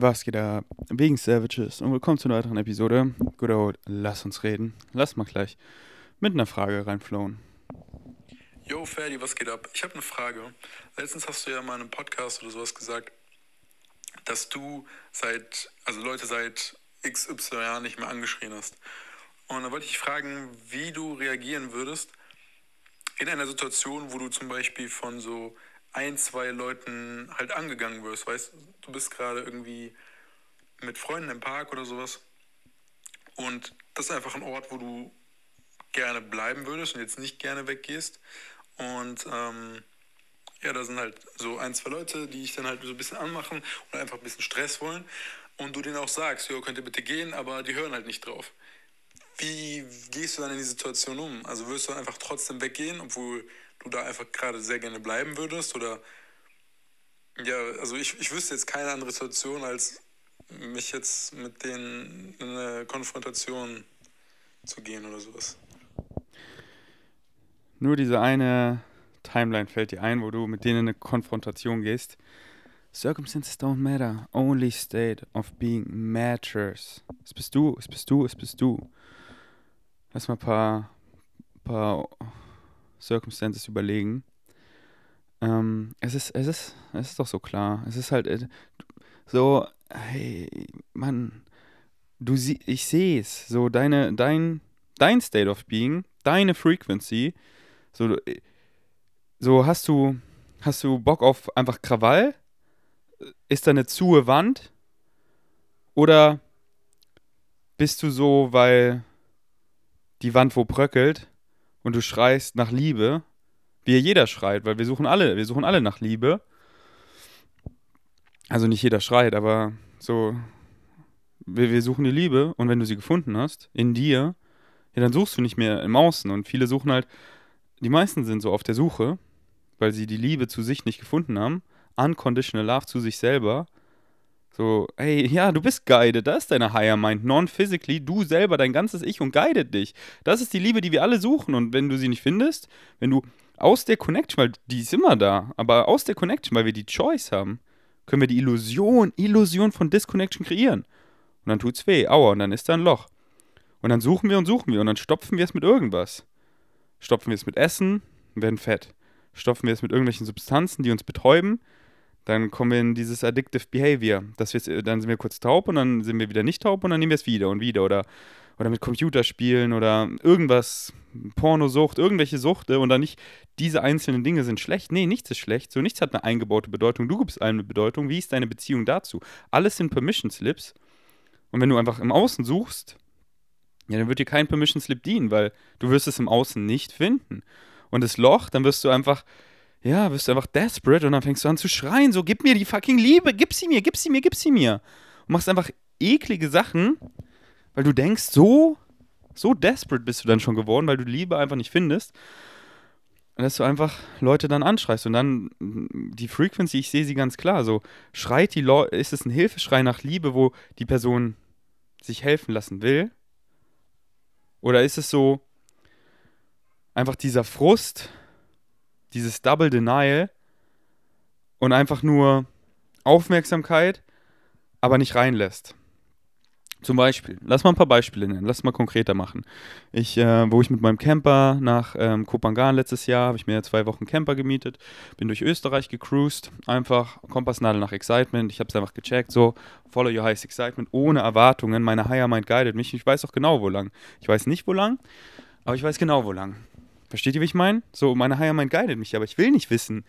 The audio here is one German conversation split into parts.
Was geht ab? Wegen Savages und willkommen zu einer weiteren Episode. Good old, lass uns reden. Lass mal gleich mit einer Frage reinflowen. Yo, Ferdi, was geht ab? Ich habe eine Frage. Letztens hast du ja mal in einem Podcast oder sowas gesagt, dass du seit, also Leute seit XY Jahren nicht mehr angeschrien hast. Und da wollte ich fragen, wie du reagieren würdest in einer Situation, wo du zum Beispiel von so ein, zwei Leuten halt angegangen wirst. Weißt du, bist gerade irgendwie mit Freunden im Park oder sowas. Und das ist einfach ein Ort, wo du gerne bleiben würdest und jetzt nicht gerne weggehst. Und ähm, ja, da sind halt so ein, zwei Leute, die ich dann halt so ein bisschen anmachen und einfach ein bisschen Stress wollen. Und du denen auch sagst, jo, könnt ihr bitte gehen, aber die hören halt nicht drauf. Wie gehst du dann in die Situation um? Also wirst du einfach trotzdem weggehen, obwohl du da einfach gerade sehr gerne bleiben würdest? Oder ja, also ich, ich wüsste jetzt keine andere Situation, als mich jetzt mit denen in eine Konfrontation zu gehen oder sowas. Nur diese eine Timeline fällt dir ein, wo du mit denen in eine Konfrontation gehst. Circumstances don't matter, only state of being matters. Es bist du, es bist du, es bist du. Lass mal ein paar, paar Circumstances überlegen. Ähm, es ist, es ist, es ist doch so klar. Es ist halt äh, so, hey, Mann, du sie, ich sehe es. So deine, dein, dein State of Being, deine Frequency. So, so hast du, hast du Bock auf einfach Krawall? Ist da eine zuhe Wand? Oder bist du so, weil die Wand wo bröckelt und du schreist nach Liebe, wie jeder schreit, weil wir suchen alle, wir suchen alle nach Liebe. Also nicht jeder schreit, aber so, wir, wir suchen die Liebe und wenn du sie gefunden hast, in dir, ja, dann suchst du nicht mehr im Außen und viele suchen halt, die meisten sind so auf der Suche, weil sie die Liebe zu sich nicht gefunden haben, unconditional love zu sich selber so, hey, ja, du bist guided, das ist deine Higher Mind, non-physically, du selber, dein ganzes Ich und guided dich. Das ist die Liebe, die wir alle suchen und wenn du sie nicht findest, wenn du aus der Connection, weil die ist immer da, aber aus der Connection, weil wir die Choice haben, können wir die Illusion, Illusion von Disconnection kreieren. Und dann tut's weh, aua, und dann ist da ein Loch. Und dann suchen wir und suchen wir und dann stopfen wir es mit irgendwas. Stopfen wir es mit Essen werden fett. Stopfen wir es mit irgendwelchen Substanzen, die uns betäuben, dann kommen wir in dieses Addictive Behavior. Dass wir, dann sind wir kurz taub und dann sind wir wieder nicht taub und dann nehmen wir es wieder und wieder. Oder, oder mit Computerspielen oder irgendwas, Pornosucht, irgendwelche Suchte und dann nicht, diese einzelnen Dinge sind schlecht. Nee, nichts ist schlecht. So nichts hat eine eingebaute Bedeutung. Du gibst allem eine Bedeutung. Wie ist deine Beziehung dazu? Alles sind Permission Slips. Und wenn du einfach im Außen suchst, ja, dann wird dir kein Permission Slip dienen, weil du wirst es im Außen nicht finden. Und das Loch, dann wirst du einfach ja, wirst du einfach desperate und dann fängst du an zu schreien, so, gib mir die fucking Liebe, gib sie mir, gib sie mir, gib sie mir. Und machst einfach eklige Sachen, weil du denkst, so, so desperate bist du dann schon geworden, weil du Liebe einfach nicht findest. Und dass du einfach Leute dann anschreist und dann die Frequency, ich sehe sie ganz klar, so schreit die Leute, ist es ein Hilfeschrei nach Liebe, wo die Person sich helfen lassen will? Oder ist es so einfach dieser Frust, dieses Double Denial und einfach nur Aufmerksamkeit, aber nicht reinlässt. Zum Beispiel, lass mal ein paar Beispiele nennen, lass mal konkreter machen. Ich, äh, wo ich mit meinem Camper nach ähm, Kopangan letztes Jahr, habe ich mir zwei Wochen Camper gemietet, bin durch Österreich gecruised, einfach Kompassnadel nach Excitement, ich habe es einfach gecheckt, so, follow your highest excitement, ohne Erwartungen, meine Higher Mind guided mich, ich weiß auch genau, wo lang. Ich weiß nicht, wo lang, aber ich weiß genau, wo lang. Versteht ihr, wie ich meine? So, meine Higher Mind guidet mich, aber ich will nicht wissen,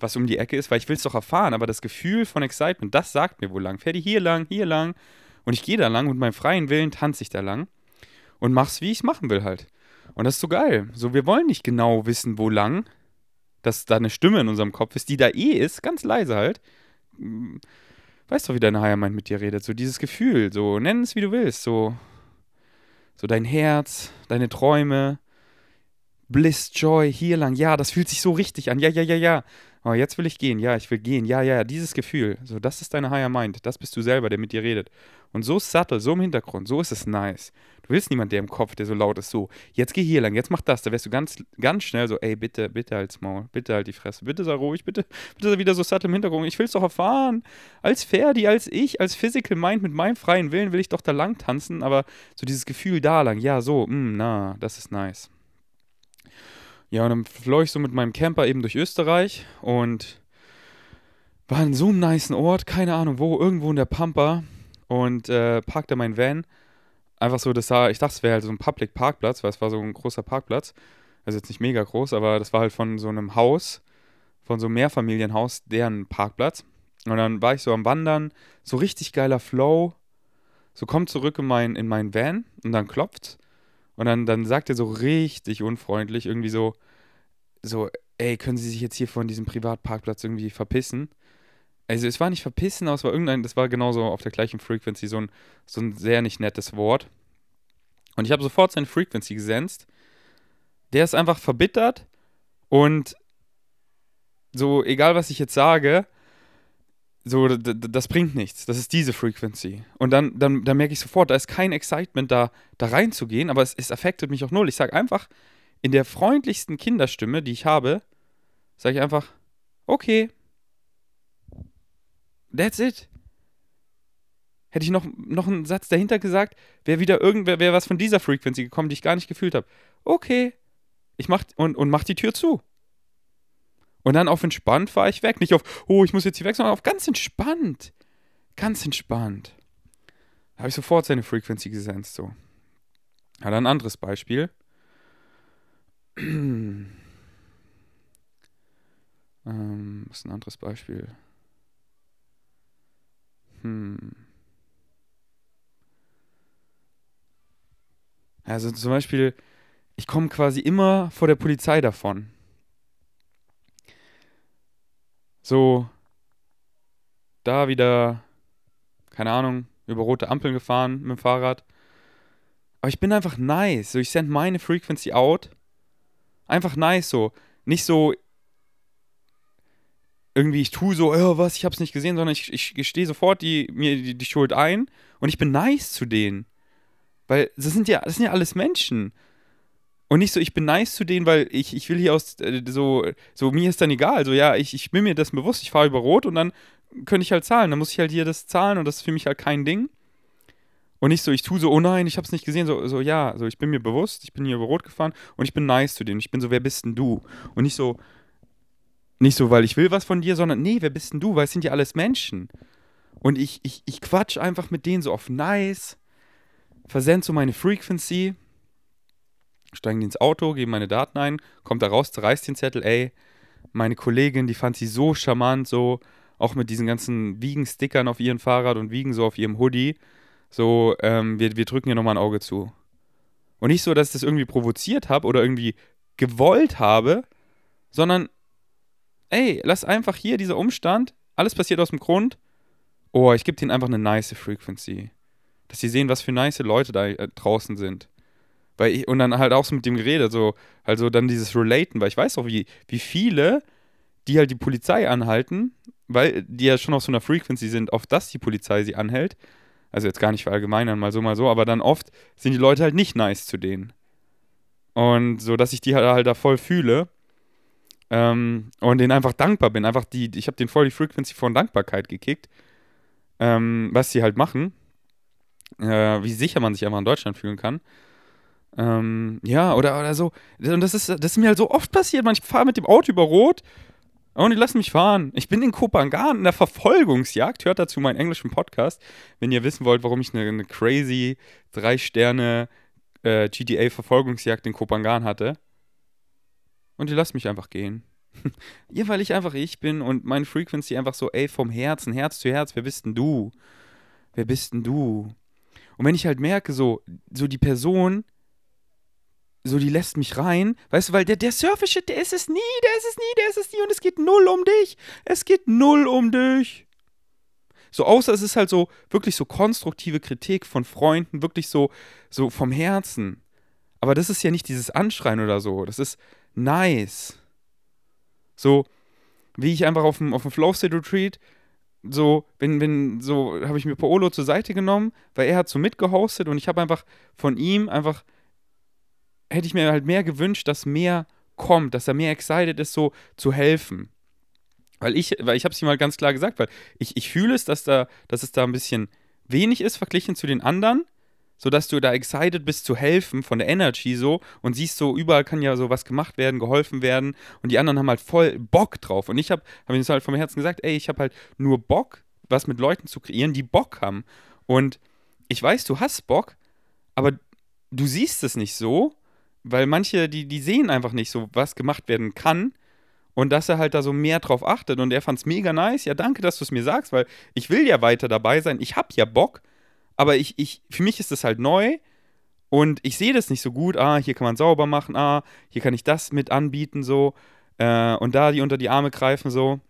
was um die Ecke ist, weil ich will es doch erfahren. Aber das Gefühl von Excitement, das sagt mir, wo lang. Ferdi hier lang, hier lang. Und ich gehe da lang und meinem freien Willen tanze ich da lang und mach's, wie ich es machen will halt. Und das ist so geil. So, wir wollen nicht genau wissen, wo lang, dass da eine Stimme in unserem Kopf ist, die da eh ist, ganz leise halt. Weißt doch, wie deine Higher Mind mit dir redet. So dieses Gefühl, so nenn es, wie du willst. So, so dein Herz, deine Träume, Bliss, Joy, hier lang. Ja, das fühlt sich so richtig an. Ja, ja, ja, ja. Oh, jetzt will ich gehen. Ja, ich will gehen. Ja, ja, dieses Gefühl. So, das ist deine Higher Mind. Das bist du selber, der mit dir redet. Und so subtle, so im Hintergrund, so ist es nice. Du willst niemanden, der im Kopf, der so laut ist, so, jetzt geh hier lang, jetzt mach das. Da wärst du ganz, ganz schnell so, ey, bitte, bitte halt's Maul, bitte halt die Fresse, bitte sei ruhig, bitte, bitte sei wieder so subtle im Hintergrund. Ich will's doch erfahren. Als Ferdi, als ich, als Physical Mind mit meinem freien Willen will ich doch da lang tanzen, aber so dieses Gefühl da lang, ja, so, mh, mm, na, das ist nice. Ja, und dann floh ich so mit meinem Camper eben durch Österreich und war in so einem niceen Ort, keine Ahnung wo, irgendwo in der Pampa und äh, parkte mein Van. Einfach so, das sah, ich dachte, es wäre halt so ein Public Parkplatz, weil es war so ein großer Parkplatz. Also jetzt nicht mega groß, aber das war halt von so einem Haus, von so einem Mehrfamilienhaus, deren Parkplatz. Und dann war ich so am Wandern, so richtig geiler Flow. So kommt zurück in mein, in mein Van und dann klopft. Und dann, dann sagt er so richtig unfreundlich, irgendwie so, so, ey, können Sie sich jetzt hier von diesem Privatparkplatz irgendwie verpissen? Also es war nicht verpissen, aber es war irgendein, das war genauso auf der gleichen Frequency, so ein, so ein sehr nicht nettes Wort. Und ich habe sofort seine Frequency gesenzt. Der ist einfach verbittert und so, egal was ich jetzt sage, so, das bringt nichts. Das ist diese Frequency. Und dann, dann, dann merke ich sofort, da ist kein Excitement da, da reinzugehen, aber es, es affectet mich auch null. Ich sage einfach, in der freundlichsten Kinderstimme, die ich habe, sage ich einfach, okay, That's it. Hätte ich noch, noch einen Satz dahinter gesagt, wäre wieder irgendwer, wäre was von dieser Frequency gekommen, die ich gar nicht gefühlt habe. Okay. Ich mach, und, und mach die Tür zu. Und dann auf entspannt fahre ich weg. Nicht auf, oh, ich muss jetzt hier weg, sondern auf ganz entspannt. Ganz entspannt. Da habe ich sofort seine Frequency gesenzt, so. Dann ein anderes Beispiel. ähm, was ist ein anderes Beispiel? Hm. Also zum Beispiel, ich komme quasi immer vor der Polizei davon. So, da wieder, keine Ahnung, über rote Ampeln gefahren mit dem Fahrrad. Aber ich bin einfach nice. So, ich send meine Frequency out. Einfach nice so. Nicht so, irgendwie, ich tue so, oh, was, ich hab's nicht gesehen, sondern ich, ich gestehe sofort die, mir die, die Schuld ein und ich bin nice zu denen. Weil das sind ja, das sind ja alles Menschen. Und nicht so, ich bin nice zu denen, weil ich, ich will hier aus, äh, so, so, mir ist dann egal. So, ja, ich, ich bin mir das bewusst, ich fahre über Rot und dann könnte ich halt zahlen. Dann muss ich halt hier das zahlen und das ist für mich halt kein Ding. Und nicht so, ich tue so, oh nein, ich hab's nicht gesehen. So, so ja, so, ich bin mir bewusst, ich bin hier über Rot gefahren und ich bin nice zu denen. Ich bin so, wer bist denn du? Und nicht so, nicht so, weil ich will was von dir, sondern nee, wer bist denn du? Weil es sind ja alles Menschen. Und ich, ich, ich quatsch einfach mit denen so auf nice, versend so meine Frequency, steigen die ins Auto, geben meine Daten ein, kommt da raus, zerreißt den Zettel, ey, meine Kollegin, die fand sie so charmant, so, auch mit diesen ganzen Wiegen-Stickern auf ihrem Fahrrad und Wiegen so auf ihrem Hoodie, so, ähm, wir, wir drücken ihr nochmal ein Auge zu. Und nicht so, dass ich das irgendwie provoziert habe oder irgendwie gewollt habe, sondern ey, lass einfach hier dieser Umstand, alles passiert aus dem Grund, oh, ich gebe denen einfach eine nice Frequency. Dass sie sehen, was für nice Leute da äh, draußen sind. Weil ich, und dann halt auch so mit dem geredet, so, also dann dieses Relaten, weil ich weiß auch, wie, wie viele, die halt die Polizei anhalten, weil die ja schon auf so einer Frequency sind, auf das die Polizei sie anhält. Also jetzt gar nicht verallgemeinern, mal so, mal so, aber dann oft sind die Leute halt nicht nice zu denen. Und so, dass ich die halt, halt da voll fühle. Ähm, und denen einfach dankbar bin. Einfach die, ich habe den voll die Frequency von Dankbarkeit gekickt, ähm, was sie halt machen. Äh, wie sicher man sich einfach in Deutschland fühlen kann. Ähm, ja, oder, oder so. Und das ist, das ist mir halt so oft passiert. Man, ich fahre mit dem Auto über Rot und die lassen mich fahren. Ich bin in Kopangan in der Verfolgungsjagd. Hört dazu meinen englischen Podcast, wenn ihr wissen wollt, warum ich eine, eine crazy drei Sterne äh, GTA-Verfolgungsjagd in Kopangan hatte. Und die lasst mich einfach gehen. ja, weil ich einfach ich bin und meine Frequency einfach so, ey, vom Herzen, Herz zu Herz, wer bist denn du? Wer bist denn du? Und wenn ich halt merke, so, so die Person, so die lässt mich rein, weißt du, weil der, der Surfische, der ist es nie, der ist es nie, der ist es nie und es geht null um dich. Es geht null um dich. So, außer es ist halt so, wirklich so konstruktive Kritik von Freunden, wirklich so, so vom Herzen. Aber das ist ja nicht dieses Anschreien oder so. Das ist, nice. So, wie ich einfach auf dem, auf dem Flow State Retreat so, wenn, wenn, so, habe ich mir Paolo zur Seite genommen, weil er hat so mitgehostet und ich habe einfach von ihm einfach, hätte ich mir halt mehr gewünscht, dass mehr kommt, dass er mehr excited ist, so zu helfen. Weil ich, weil ich habe es ihm mal ganz klar gesagt, weil ich, ich fühle es, dass da, dass es da ein bisschen wenig ist verglichen zu den anderen, sodass du da excited bist zu helfen von der Energy so und siehst so, überall kann ja so was gemacht werden, geholfen werden und die anderen haben halt voll Bock drauf. Und ich habe, habe ich das halt vom Herzen gesagt, ey, ich habe halt nur Bock, was mit Leuten zu kreieren, die Bock haben. Und ich weiß, du hast Bock, aber du siehst es nicht so, weil manche, die, die sehen einfach nicht so, was gemacht werden kann. Und dass er halt da so mehr drauf achtet und er fand es mega nice. Ja, danke, dass du es mir sagst, weil ich will ja weiter dabei sein. Ich habe ja Bock, aber ich, ich, für mich ist das halt neu und ich sehe das nicht so gut. Ah, hier kann man sauber machen, ah, hier kann ich das mit anbieten, so. Äh, und da die unter die Arme greifen, so.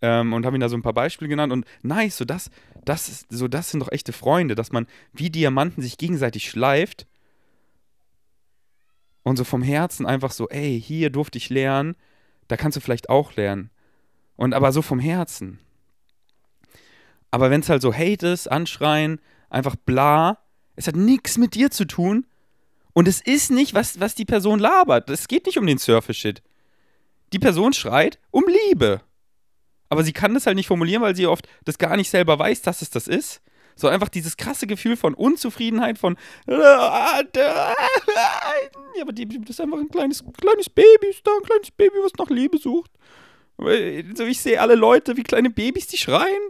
Ähm, und habe ihm da so ein paar Beispiele genannt und nice, so das, das ist, so das sind doch echte Freunde, dass man wie Diamanten sich gegenseitig schleift und so vom Herzen einfach so, ey, hier durfte ich lernen, da kannst du vielleicht auch lernen. Und aber so vom Herzen. Aber wenn es halt so Hate ist, Anschreien, einfach bla, es hat nichts mit dir zu tun. Und es ist nicht, was, was die Person labert. Es geht nicht um den Surface-Shit. Die Person schreit um Liebe. Aber sie kann das halt nicht formulieren, weil sie oft das gar nicht selber weiß, dass es das ist. So einfach dieses krasse Gefühl von Unzufriedenheit, von ja, aber die, das ist einfach ein kleines, kleines Baby, ist da ein kleines Baby, was nach Liebe sucht. So, ich sehe alle Leute wie kleine Babys, die schreien.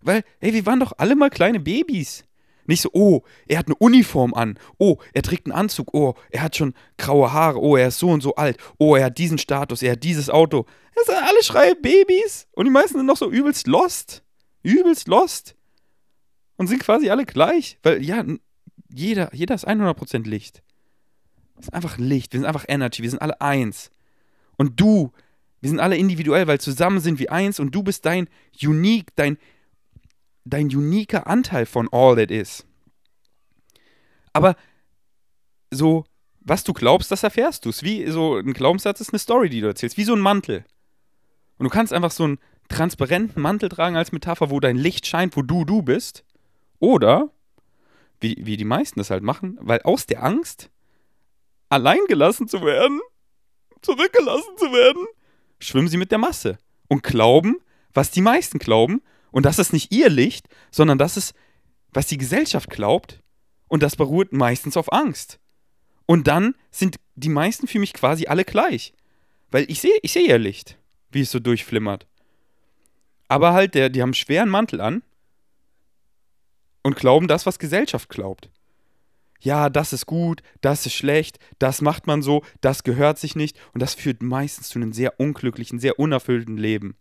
Weil, ey, wir waren doch alle mal kleine Babys. Nicht so, oh, er hat eine Uniform an. Oh, er trägt einen Anzug. Oh, er hat schon graue Haare. Oh, er ist so und so alt. Oh, er hat diesen Status. Er hat dieses Auto. Das sind alle schreie Babys. Und die meisten sind noch so übelst lost. Übelst lost und sind quasi alle gleich. Weil, ja, jeder, jeder ist 100% Licht. Wir sind einfach Licht, wir sind einfach Energy, wir sind alle eins. Und du, wir sind alle individuell, weil zusammen sind wir eins und du bist dein unique, dein, dein uniker Anteil von all that is. Aber so, was du glaubst, das erfährst du. Wie so ein Glaubenssatz ist eine Story, die du erzählst, wie so ein Mantel. Und du kannst einfach so einen transparenten Mantel tragen als Metapher, wo dein Licht scheint, wo du du bist. Oder, wie, wie die meisten das halt machen, weil aus der Angst, allein gelassen zu werden, zurückgelassen zu werden, schwimmen sie mit der Masse und glauben, was die meisten glauben. Und das ist nicht ihr Licht, sondern das ist, was die Gesellschaft glaubt. Und das beruht meistens auf Angst. Und dann sind die meisten für mich quasi alle gleich. Weil ich sehe ich seh ihr Licht, wie es so durchflimmert. Aber halt, der, die haben einen schweren Mantel an und glauben das, was Gesellschaft glaubt. Ja, das ist gut, das ist schlecht, das macht man so, das gehört sich nicht und das führt meistens zu einem sehr unglücklichen, sehr unerfüllten Leben.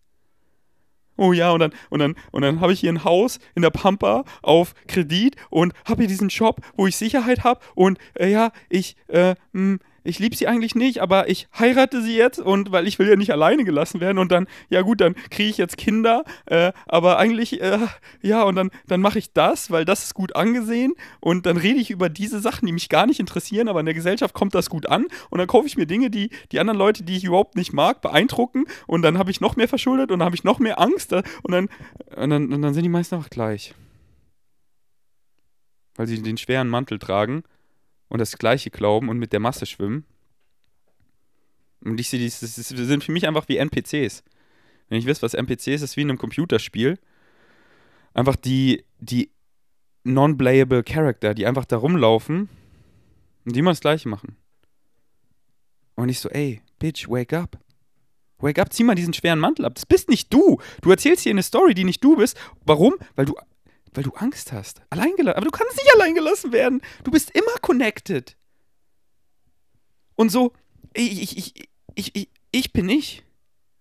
Oh ja, und dann, und dann, und dann habe ich hier ein Haus in der Pampa auf Kredit und habe hier diesen Job, wo ich Sicherheit habe und äh, ja, ich, äh, mh, hm, ich liebe sie eigentlich nicht, aber ich heirate sie jetzt und weil ich will ja nicht alleine gelassen werden und dann, ja gut, dann kriege ich jetzt Kinder, äh, aber eigentlich, äh, ja, und dann, dann mache ich das, weil das ist gut angesehen und dann rede ich über diese Sachen, die mich gar nicht interessieren, aber in der Gesellschaft kommt das gut an und dann kaufe ich mir Dinge, die die anderen Leute, die ich überhaupt nicht mag, beeindrucken und dann habe ich noch mehr verschuldet und dann habe ich noch mehr Angst und dann, und dann, und dann sind die meisten einfach gleich. Weil sie den schweren Mantel tragen und das Gleiche glauben und mit der Masse schwimmen. Und ich sehe, das, sind für mich einfach wie NPCs. Wenn ich wisst, was NPCs ist, ist wie in einem Computerspiel. Einfach die, die non-playable Character, die einfach da rumlaufen und die immer das Gleiche machen. Und ich so, ey, Bitch, wake up. Wake up, zieh mal diesen schweren Mantel ab. Das bist nicht du. Du erzählst hier eine Story, die nicht du bist. Warum? Weil du weil du Angst hast. Alleingelassen. Aber du kannst nicht alleingelassen werden. Du bist immer connected. Und so, ich, ich, ich, ich, ich, ich bin ich.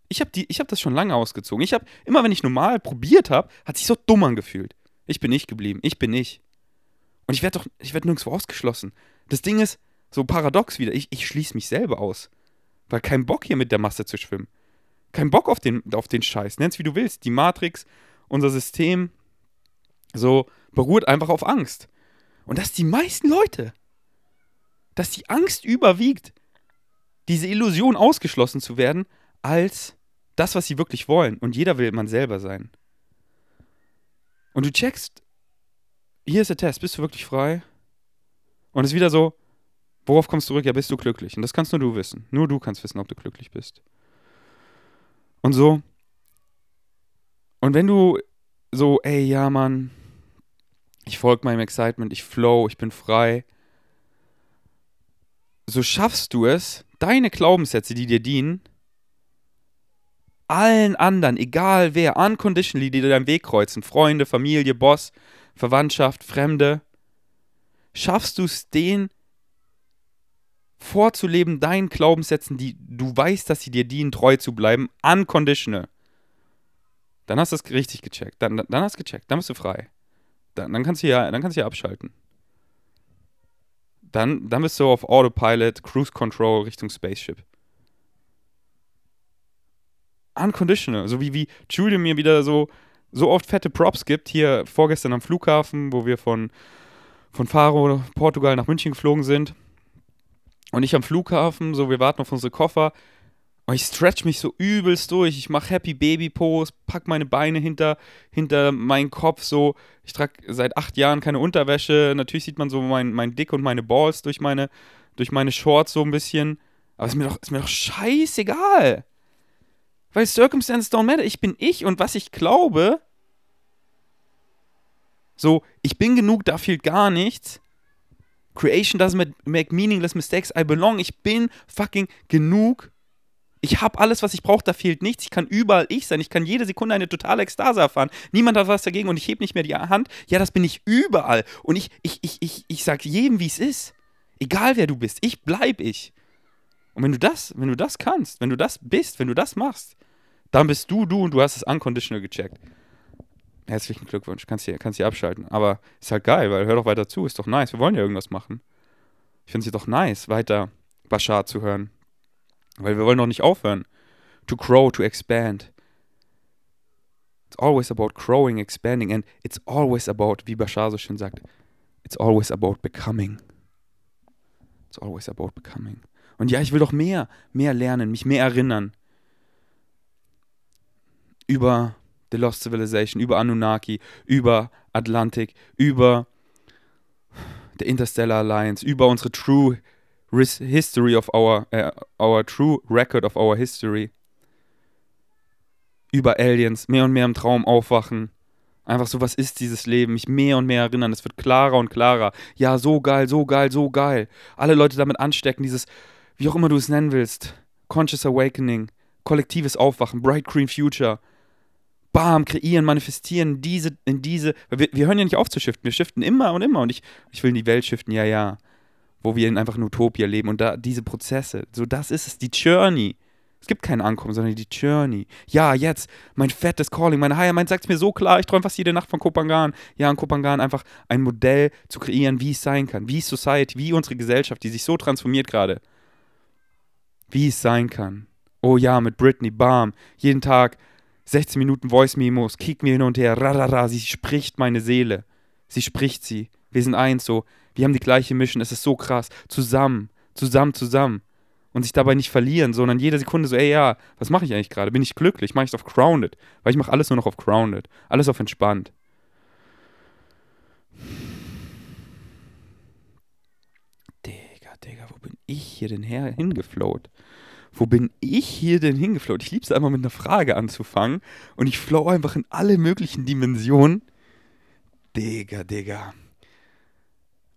Ich habe hab das schon lange ausgezogen. Ich habe, immer wenn ich normal probiert habe, hat sich so dumm angefühlt. Ich bin nicht geblieben. Ich bin ich. Und ich werde doch, ich werde nirgendwo ausgeschlossen. Das Ding ist, so paradox wieder, ich, ich schließe mich selber aus. Weil kein Bock hier mit der Masse zu schwimmen. Kein Bock auf den, auf den Scheiß. Nenn's wie du willst. Die Matrix, unser System, so beruht einfach auf Angst. Und dass die meisten Leute, dass die Angst überwiegt, diese Illusion ausgeschlossen zu werden, als das, was sie wirklich wollen. Und jeder will man selber sein. Und du checkst, hier ist der Test, bist du wirklich frei? Und es ist wieder so, worauf kommst du zurück? Ja, bist du glücklich? Und das kannst nur du wissen. Nur du kannst wissen, ob du glücklich bist. Und so. Und wenn du so, ey, ja, Mann, ich folge meinem Excitement, ich flow, ich bin frei, so schaffst du es, deine Glaubenssätze, die dir dienen, allen anderen, egal wer, unconditionally, die dir deinen Weg kreuzen, Freunde, Familie, Boss, Verwandtschaft, Fremde, schaffst du es, denen vorzuleben, deinen Glaubenssätzen, die du weißt, dass sie dir dienen, treu zu bleiben, unconditional. Dann hast du es richtig gecheckt. Dann, dann hast du gecheckt. Dann bist du frei. Dann, dann kannst du ja, dann kannst du ja abschalten. Dann, dann bist du auf Autopilot, Cruise Control Richtung Spaceship. Unconditional. So wie, wie Julian mir wieder so, so oft fette Props gibt. Hier vorgestern am Flughafen, wo wir von, von Faro, Portugal nach München geflogen sind. Und ich am Flughafen, so wir warten auf unsere Koffer. Und ich stretch mich so übelst durch. Ich mache Happy Baby Pose, pack meine Beine hinter, hinter meinen Kopf so. Ich trage seit acht Jahren keine Unterwäsche. Natürlich sieht man so mein, mein Dick und meine Balls durch meine, durch meine Shorts so ein bisschen. Aber ist mir doch, ist mir doch scheißegal. Weil Circumstances don't matter. Ich bin ich und was ich glaube. So, ich bin genug, da fehlt gar nichts. Creation doesn't make meaningless mistakes. I belong. Ich bin fucking genug. Ich habe alles, was ich brauche, da fehlt nichts. Ich kann überall ich sein. Ich kann jede Sekunde eine totale Ekstase erfahren. Niemand hat was dagegen und ich hebe nicht mehr die Hand. Ja, das bin ich überall. Und ich, ich, ich, ich, ich sage jedem, wie es ist. Egal wer du bist. Ich bleib ich. Und wenn du das, wenn du das kannst, wenn du das bist, wenn du das machst, dann bist du du und du hast es unconditional gecheckt. Herzlichen Glückwunsch, kannst hier, kannst hier abschalten. Aber ist halt geil, weil hör doch weiter zu, ist doch nice. Wir wollen ja irgendwas machen. Ich finde es doch nice, weiter Bashar zu hören. Weil wir wollen doch nicht aufhören. To grow, to expand. It's always about growing, expanding, and it's always about, wie Bashar so schön sagt, it's always about becoming. It's always about becoming. Und ja, ich will doch mehr, mehr lernen, mich mehr erinnern. Über The Lost Civilization, über Anunnaki, über Atlantik, über the Interstellar Alliance, über unsere True History of our, äh, our True Record of our History, über Aliens, mehr und mehr im Traum aufwachen. Einfach so, was ist dieses Leben? Mich mehr und mehr erinnern. Es wird klarer und klarer. Ja, so geil, so geil, so geil. Alle Leute damit anstecken, dieses, wie auch immer du es nennen willst. Conscious Awakening, kollektives Aufwachen, Bright Green Future bam, kreieren, manifestieren, diese, in diese. Wir, wir hören ja nicht auf zu shiften, wir shiften immer und immer. Und ich, ich will in die Welt shiften, ja, ja. Wo wir in einfach in Utopia leben und da diese Prozesse. So, das ist es, die Journey. Es gibt kein Ankommen, sondern die Journey. Ja, jetzt, mein fettes Calling, mein Higher Mind sagt es mir so klar, ich träume fast jede Nacht von Kopangan. Ja, in Kopangan einfach ein Modell zu kreieren, wie es sein kann, wie Society, wie unsere Gesellschaft, die sich so transformiert gerade. Wie es sein kann. Oh ja, mit Britney, bam, jeden Tag 16 Minuten Voice-Memos, kick mir hin und her, rarara, sie spricht meine Seele. Sie spricht sie. Wir sind eins, so. Wir haben die gleiche Mission, es ist so krass. Zusammen, zusammen, zusammen. Und sich dabei nicht verlieren, sondern jede Sekunde so, ey, ja, was mache ich eigentlich gerade? Bin ich glücklich? Mache ich es auf Grounded? Weil ich mache alles nur noch auf Grounded. Alles auf entspannt. Digga, Digga, wo bin ich hier denn her hingeflowt? wo bin ich hier denn hingefloat? Ich liebe es einfach mit einer Frage anzufangen und ich flow einfach in alle möglichen Dimensionen. Digga, Digga.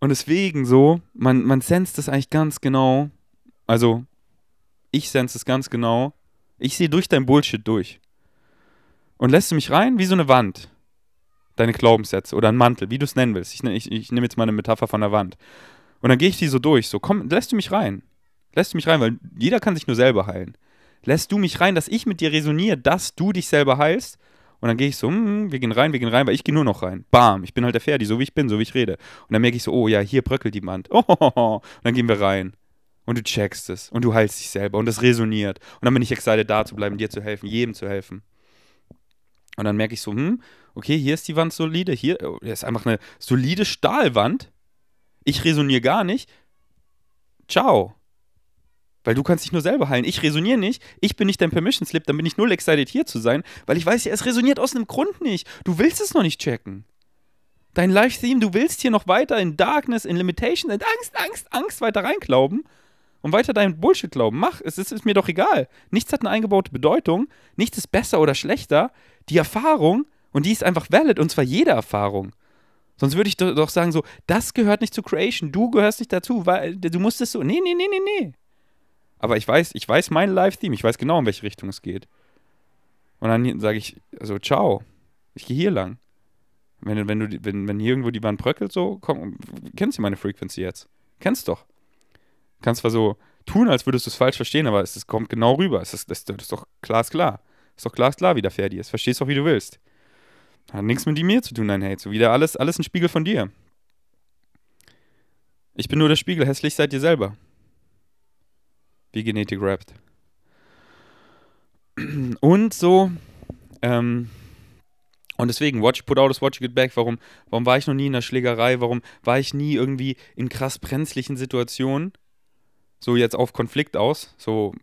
Und deswegen so, man, man senst das eigentlich ganz genau. Also, ich sense es ganz genau. Ich sehe durch dein Bullshit durch. Und lässt du mich rein wie so eine Wand. Deine Glaubenssätze oder ein Mantel, wie du es nennen willst. Ich, ich, ich nehme jetzt mal eine Metapher von der Wand. Und dann gehe ich die so durch. So, komm, lässt du mich rein. Lässt du mich rein, weil jeder kann sich nur selber heilen. Lässt du mich rein, dass ich mit dir resoniere, dass du dich selber heilst? Und dann gehe ich so, hm, wir gehen rein, wir gehen rein, weil ich gehe nur noch rein. Bam, ich bin halt der Ferdi, so wie ich bin, so wie ich rede. Und dann merke ich so, oh ja, hier bröckelt die Wand. Oh, und dann gehen wir rein. Und du checkst es. Und du heilst dich selber. Und es resoniert. Und dann bin ich excited, da zu bleiben, dir zu helfen, jedem zu helfen. Und dann merke ich so, hm, okay, hier ist die Wand solide. Hier oh, ist einfach eine solide Stahlwand. Ich resoniere gar nicht. Ciao. Weil du kannst dich nur selber heilen. Ich resoniere nicht. Ich bin nicht dein Permission Slip. Dann bin ich null excited hier zu sein. Weil ich weiß ja, es resoniert aus einem Grund nicht. Du willst es noch nicht checken. Dein Live-Theme, du willst hier noch weiter in Darkness, in Limitations, in Angst, Angst, Angst weiter reinglauben und weiter deinen Bullshit glauben. Mach, es ist, ist mir doch egal. Nichts hat eine eingebaute Bedeutung. Nichts ist besser oder schlechter. Die Erfahrung, und die ist einfach valid, und zwar jede Erfahrung. Sonst würde ich doch sagen, so, das gehört nicht zu Creation, du gehörst nicht dazu, weil du musst es so. Nee, nee, nee, nee, nee. Aber ich weiß, ich weiß mein Live-Theme, ich weiß genau, in welche Richtung es geht. Und dann sage ich, also, ciao, ich gehe hier lang. Wenn, wenn, du, wenn, wenn hier irgendwo die Wand bröckelt, so, komm, kennst du meine Frequency jetzt? Kennst doch. Kannst zwar so tun, als würdest du es falsch verstehen, aber es, es kommt genau rüber. Es ist, das, das ist doch glasklar. Ist doch glasklar, wie der Ferdi ist. Verstehst doch, wie du willst. Hat nichts mit mir zu tun, dein Hate. So wieder alles, alles ein Spiegel von dir. Ich bin nur der Spiegel, hässlich seid ihr selber. Wie Genetik rappt. Und so, ähm, und deswegen, watch put out is watch get back. Warum, warum war ich noch nie in der Schlägerei? Warum war ich nie irgendwie in krass brenzlichen Situationen? So jetzt auf Konflikt aus. So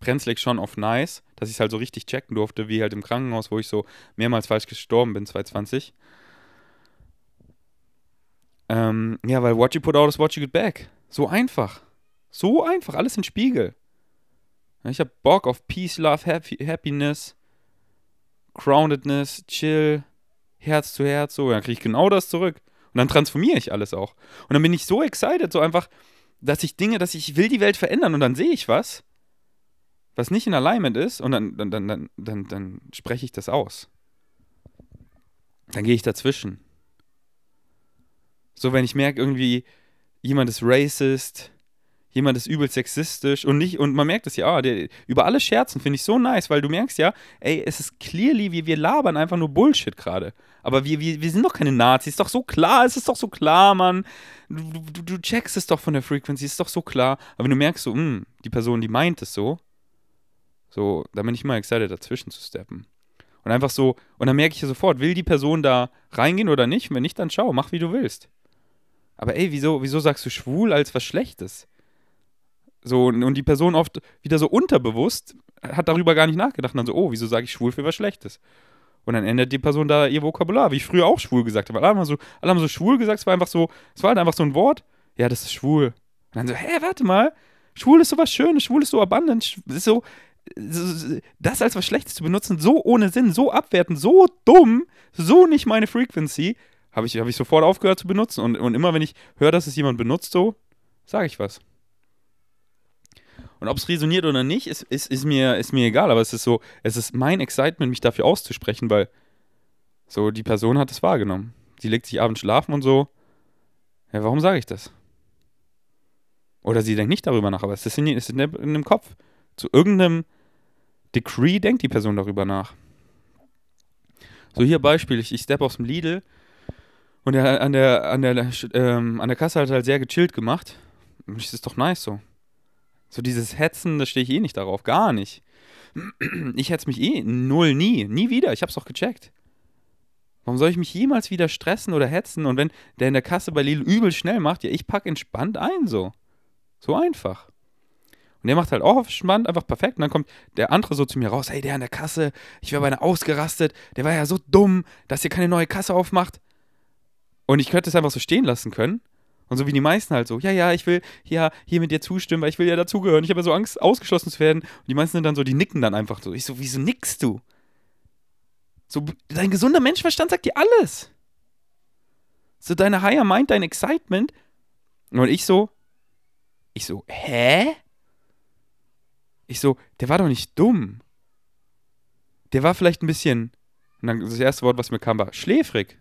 brenzlig schon auf nice, dass ich es halt so richtig checken durfte, wie halt im Krankenhaus, wo ich so mehrmals falsch gestorben bin, 2020. Ähm, ja, weil what you put out is what you get back. So einfach. So einfach. Alles in Spiegel. Ich hab Bock auf Peace, Love, Happy, Happiness. Groundedness, Chill, Herz zu Herz, so, dann kriege ich genau das zurück. Und dann transformiere ich alles auch. Und dann bin ich so excited, so einfach, dass ich Dinge, dass ich will die Welt verändern und dann sehe ich was, was nicht in Alignment ist und dann, dann, dann, dann, dann, dann spreche ich das aus. Dann gehe ich dazwischen. So, wenn ich merke, irgendwie, jemand ist racist, jemand ist übel sexistisch und nicht, und man merkt es ja, oh, der, über alle Scherzen finde ich so nice, weil du merkst ja, ey, es ist clearly, wie wir labern einfach nur Bullshit gerade. Aber wir, wir, wir sind doch keine Nazis, ist doch so klar, es ist doch so klar, Mann. Du, du, du checkst es doch von der Frequency, ist doch so klar. Aber wenn du merkst so, mh, hm, die Person, die meint es so, so, da bin ich immer excited, dazwischen zu steppen. Und einfach so, und dann merke ich ja sofort, will die Person da reingehen oder nicht? Und wenn nicht, dann schau, mach wie du willst. Aber ey, wieso, wieso sagst du schwul als was Schlechtes? So, und die Person oft wieder so unterbewusst hat darüber gar nicht nachgedacht. Und dann so, oh, wieso sage ich schwul für was Schlechtes? Und dann ändert die Person da ihr Vokabular, wie ich früher auch schwul gesagt habe. Alle haben so, alle haben so schwul gesagt, es war einfach so, es war halt einfach so ein Wort. Ja, das ist schwul. Und dann so, hä, warte mal, schwul ist so was Schönes, schwul ist so abundant, ist so, das als was Schlechtes zu benutzen, so ohne Sinn, so abwertend, so dumm, so nicht meine Frequency, habe ich, hab ich sofort aufgehört zu benutzen. Und, und immer wenn ich höre, dass es jemand benutzt, so, sage ich was. Und ob es resoniert oder nicht, ist, ist, ist, mir, ist mir egal. Aber es ist so, es ist mein Excitement, mich dafür auszusprechen, weil so die Person hat es wahrgenommen. Sie legt sich abends schlafen und so. Ja, warum sage ich das? Oder sie denkt nicht darüber nach, aber es ist in, ist in, in dem Kopf. Zu irgendeinem Decree denkt die Person darüber nach. So, hier Beispiel: Ich, ich step aus dem Lidl und der, an, der, an, der, ähm, an der Kasse hat er halt sehr gechillt gemacht. Das ist doch nice so. So dieses Hetzen, da stehe ich eh nicht darauf. Gar nicht. Ich hetze mich eh null, nie. Nie wieder. Ich hab's doch gecheckt. Warum soll ich mich jemals wieder stressen oder hetzen? Und wenn der in der Kasse bei Lidl übel schnell macht, ja, ich pack entspannt ein, so. So einfach. Und der macht halt auch entspannt, einfach perfekt. Und dann kommt der andere so zu mir raus, hey, der an der Kasse, ich wäre beinahe ausgerastet, der war ja so dumm, dass ihr keine neue Kasse aufmacht. Und ich könnte es einfach so stehen lassen können. Und so wie die meisten halt so, ja, ja, ich will ja hier mit dir zustimmen, weil ich will ja dazugehören. Ich habe ja so Angst, ausgeschlossen zu werden. Und die meisten sind dann so, die nicken dann einfach so. Ich so, wieso nickst du? So, dein gesunder Menschenverstand sagt dir alles. So, deine Higher Mind, dein Excitement. Und ich so, ich so, hä? Ich so, der war doch nicht dumm. Der war vielleicht ein bisschen, und dann das erste Wort, was mir kam, war schläfrig.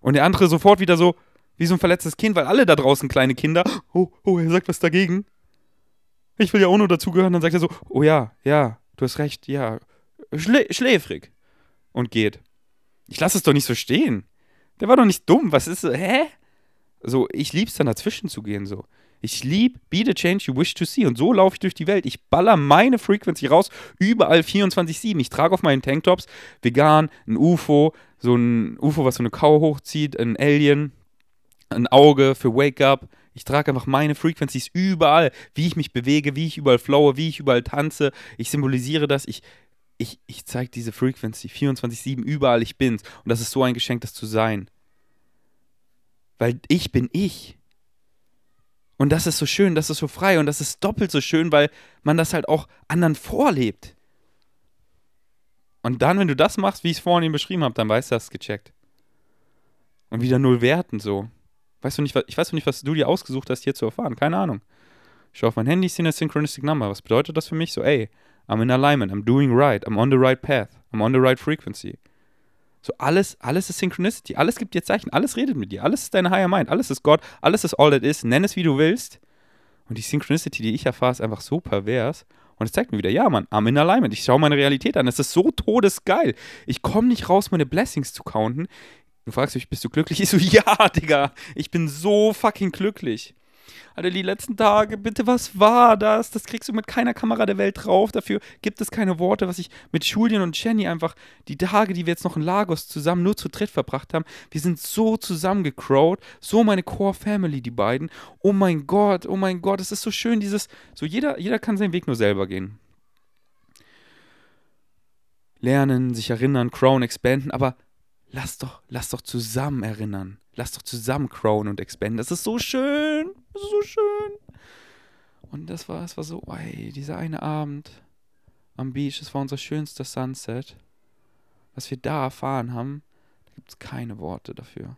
Und der andere sofort wieder so, wie so ein verletztes Kind, weil alle da draußen kleine Kinder, oh, oh, er sagt was dagegen. Ich will ja auch nur dazugehören. Dann sagt er so, oh ja, ja, du hast recht, ja, Schlä schläfrig. Und geht. Ich lasse es doch nicht so stehen. Der war doch nicht dumm. Was ist, hä? So, ich lieb's dann dazwischen zu gehen, so. Ich lieb Be the Change You Wish to See. Und so laufe ich durch die Welt. Ich baller meine Frequency raus, überall 24-7. Ich trage auf meinen Tanktops vegan, ein UFO, so ein UFO, was so eine Kau hochzieht, ein Alien, ein Auge für Wake Up. Ich trage einfach meine Frequencies überall, wie ich mich bewege, wie ich überall flowe, wie ich überall tanze. Ich symbolisiere das. Ich, ich, ich zeige diese Frequency 24-7 überall ich bin's. Und das ist so ein Geschenk, das zu sein. Weil ich bin ich. Und das ist so schön, das ist so frei und das ist doppelt so schön, weil man das halt auch anderen vorlebt. Und dann, wenn du das machst, wie ich es vorhin eben beschrieben habe, dann weißt du, hast es gecheckt. Und wieder null Werten so. Weißt du nicht, ich weiß noch nicht, was du dir ausgesucht hast, hier zu erfahren. Keine Ahnung. Ich schaue auf mein Handy, ich sehe eine Synchronistic Number. Was bedeutet das für mich? So, ey, I'm in alignment, I'm doing right, I'm on the right path, I'm on the right frequency. So alles, alles ist Synchronicity, alles gibt dir Zeichen, alles redet mit dir, alles ist deine Higher Mind, alles ist Gott, alles ist all that is, nenn es wie du willst. Und die Synchronicity, die ich erfahre, ist einfach so pervers. Und es zeigt mir wieder, ja, Mann, I'm in alignment. Ich schaue meine Realität an. Es ist so todesgeil. Ich komme nicht raus, meine Blessings zu counten. Du fragst mich, bist du glücklich? Ich so, ja, Digga, ich bin so fucking glücklich. Alter, die letzten Tage, bitte, was war das? Das kriegst du mit keiner Kamera der Welt drauf. Dafür gibt es keine Worte, was ich mit Julian und Jenny einfach, die Tage, die wir jetzt noch in Lagos zusammen nur zu dritt verbracht haben, wir sind so zusammengecrowd, so meine Core Family, die beiden. Oh mein Gott, oh mein Gott, es ist so schön, dieses, so jeder, jeder kann seinen Weg nur selber gehen. Lernen, sich erinnern, crown, expanden, aber lass doch, lass doch zusammen erinnern. Lass doch zusammen crown und expanden. Das ist so schön. Das ist so schön. Und das war, es war so, ey, dieser eine Abend am Beach, das war unser schönster Sunset. Was wir da erfahren haben, da gibt es keine Worte dafür.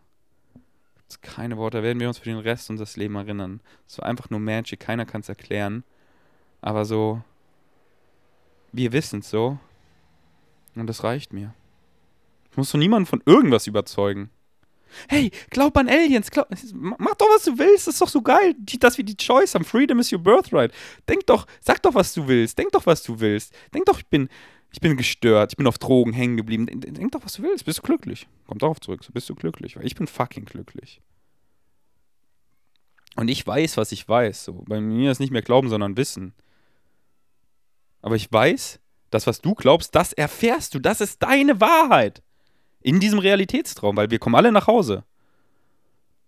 Da gibt keine Worte. Da werden wir uns für den Rest unseres Lebens erinnern. Es war einfach nur Magic, keiner kann es erklären. Aber so, wir wissen es so. Und das reicht mir. Ich muss von niemandem von irgendwas überzeugen. Hey, glaub an Aliens, glaub, mach doch, was du willst, das ist doch so geil, dass wir die Choice haben. Freedom is your birthright. Denk doch, sag doch, was du willst, denk doch, was du willst. Denk doch, ich bin, ich bin gestört, ich bin auf Drogen hängen geblieben. Denk doch, was du willst, bist du glücklich. Komm darauf zurück, so bist du glücklich, weil ich bin fucking glücklich. Und ich weiß, was ich weiß. So. Bei mir ist nicht mehr Glauben, sondern Wissen. Aber ich weiß, das, was du glaubst, das erfährst du. Das ist deine Wahrheit. In diesem Realitätstraum, weil wir kommen alle nach Hause.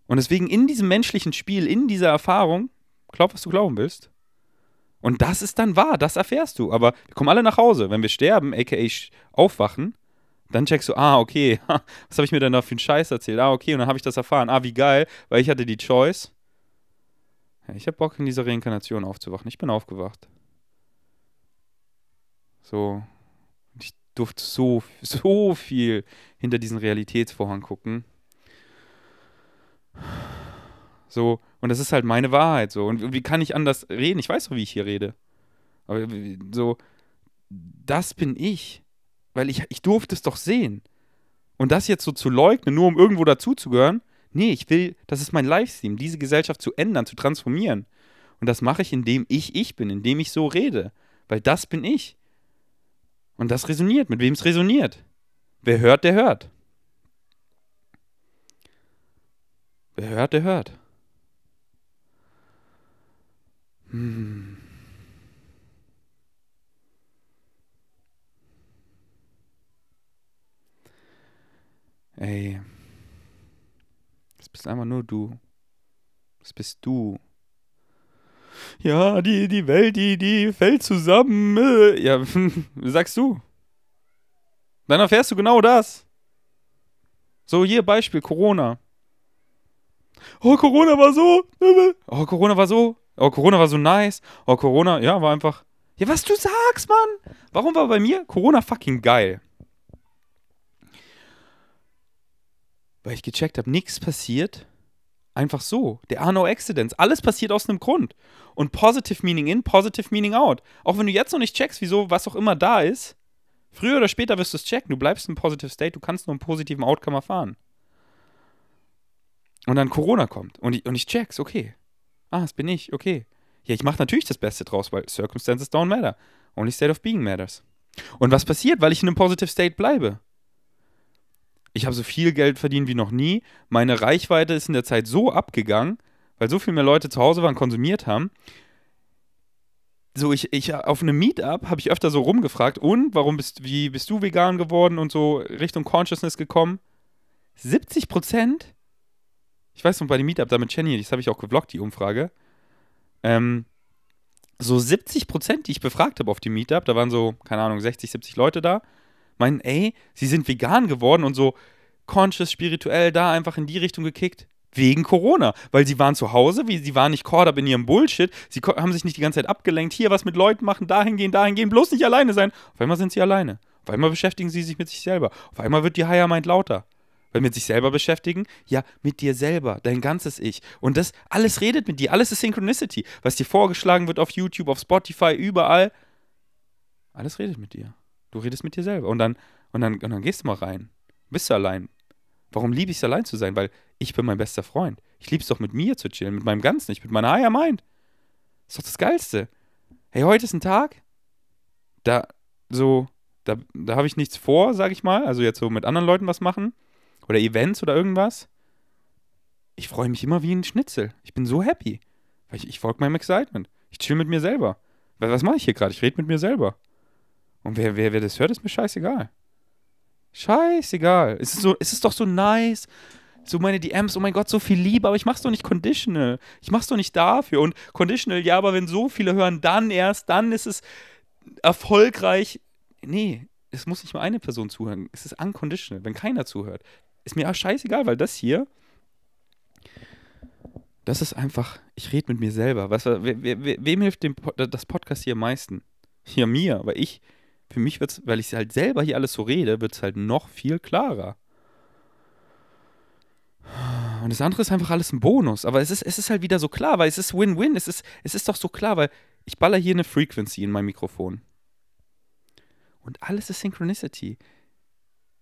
Und deswegen in diesem menschlichen Spiel, in dieser Erfahrung, glaub, was du glauben willst. Und das ist dann wahr, das erfährst du. Aber wir kommen alle nach Hause. Wenn wir sterben, aka aufwachen, dann checkst du, ah, okay, was habe ich mir denn da für einen Scheiß erzählt? Ah, okay, und dann habe ich das erfahren. Ah, wie geil, weil ich hatte die Choice. Ja, ich habe Bock, in dieser Reinkarnation aufzuwachen. Ich bin aufgewacht. So, durfte so, so viel hinter diesen Realitätsvorhang gucken. So, und das ist halt meine Wahrheit so. Und wie kann ich anders reden? Ich weiß doch, wie ich hier rede. Aber so, das bin ich. Weil ich, ich durfte es doch sehen. Und das jetzt so zu leugnen, nur um irgendwo dazuzugehören, nee, ich will, das ist mein Livestream, diese Gesellschaft zu ändern, zu transformieren. Und das mache ich, indem ich ich bin, indem ich so rede. Weil das bin ich. Und das resoniert. Mit wem es resoniert? Wer hört, der hört. Wer hört, der hört. Hm. Ey. Das bist einfach nur du. Das bist du ja, die, die Welt, die, die fällt zusammen. Äh. Ja, sagst du. Dann erfährst du genau das. So, hier Beispiel, Corona. Oh, Corona war so. Oh, Corona war so. Oh, Corona war so nice. Oh, Corona, ja, war einfach. Ja, was du sagst, Mann. Warum war bei mir Corona fucking geil? Weil ich gecheckt habe, nichts passiert Einfach so. There are no accidents. Alles passiert aus einem Grund. Und positive meaning in, positive meaning out. Auch wenn du jetzt noch nicht checkst, wieso was auch immer da ist, früher oder später wirst du es checken. Du bleibst im positive state, du kannst nur einen positiven Outcome erfahren. Und dann Corona kommt. Und ich, und ich check's, okay. Ah, das bin ich, okay. Ja, ich mache natürlich das Beste draus, weil Circumstances don't matter. Only state of being matters. Und was passiert, weil ich in einem positive state bleibe? Ich habe so viel Geld verdient wie noch nie. Meine Reichweite ist in der Zeit so abgegangen, weil so viel mehr Leute zu Hause waren, konsumiert haben. So, ich, ich auf einem Meetup habe ich öfter so rumgefragt, und warum bist, wie bist du vegan geworden und so Richtung Consciousness gekommen? 70 Prozent Ich weiß noch, bei dem Meetup da mit Jenny, das habe ich auch gevloggt, die Umfrage. Ähm, so 70 Prozent, die ich befragt habe auf dem Meetup, da waren so, keine Ahnung, 60, 70 Leute da, meinen, ey, sie sind vegan geworden und so conscious, spirituell da einfach in die Richtung gekickt. Wegen Corona. Weil sie waren zu Hause, wie, sie waren nicht caught up in ihrem Bullshit. Sie haben sich nicht die ganze Zeit abgelenkt. Hier was mit Leuten machen, dahin gehen, dahin gehen. Bloß nicht alleine sein. Auf einmal sind sie alleine. Auf einmal beschäftigen sie sich mit sich selber. Auf einmal wird die Higher Mind lauter. Weil mit sich selber beschäftigen, ja, mit dir selber, dein ganzes Ich. Und das, alles redet mit dir, alles ist Synchronicity. Was dir vorgeschlagen wird auf YouTube, auf Spotify, überall. Alles redet mit dir. Du redest mit dir selber. Und dann, und dann, und dann gehst du mal rein. Bist du allein. Warum liebe ich es, allein zu sein? Weil ich bin mein bester Freund. Ich liebe es doch, mit mir zu chillen, mit meinem Ganzen, nicht mit meiner Higher Mind. Das ist doch das Geilste. Hey, heute ist ein Tag, da so, da, da habe ich nichts vor, sag ich mal. Also jetzt so mit anderen Leuten was machen. Oder Events oder irgendwas. Ich freue mich immer wie ein Schnitzel. Ich bin so happy. Weil ich, ich folge meinem Excitement. Ich chill mit mir selber. Weil was mache ich hier gerade? Ich rede mit mir selber. Und wer, wer, wer das hört, ist mir scheißegal. Scheißegal. Es ist, so, es ist doch so nice. So meine DMs, oh mein Gott, so viel Liebe, aber ich mach's doch nicht conditional. Ich mach's doch nicht dafür. Und conditional, ja, aber wenn so viele hören, dann erst, dann ist es erfolgreich. Nee, es muss nicht nur eine Person zuhören. Es ist unconditional, wenn keiner zuhört. Ist mir auch scheißegal, weil das hier, das ist einfach, ich rede mit mir selber. Was, we, we, wem hilft dem, das Podcast hier am meisten? Hier mir, weil ich für mich wird es, weil ich halt selber hier alles so rede, wird es halt noch viel klarer. Und das andere ist einfach alles ein Bonus. Aber es ist, es ist halt wieder so klar, weil es ist Win-Win. Es ist, es ist doch so klar, weil ich baller hier eine Frequency in mein Mikrofon. Und alles ist Synchronicity.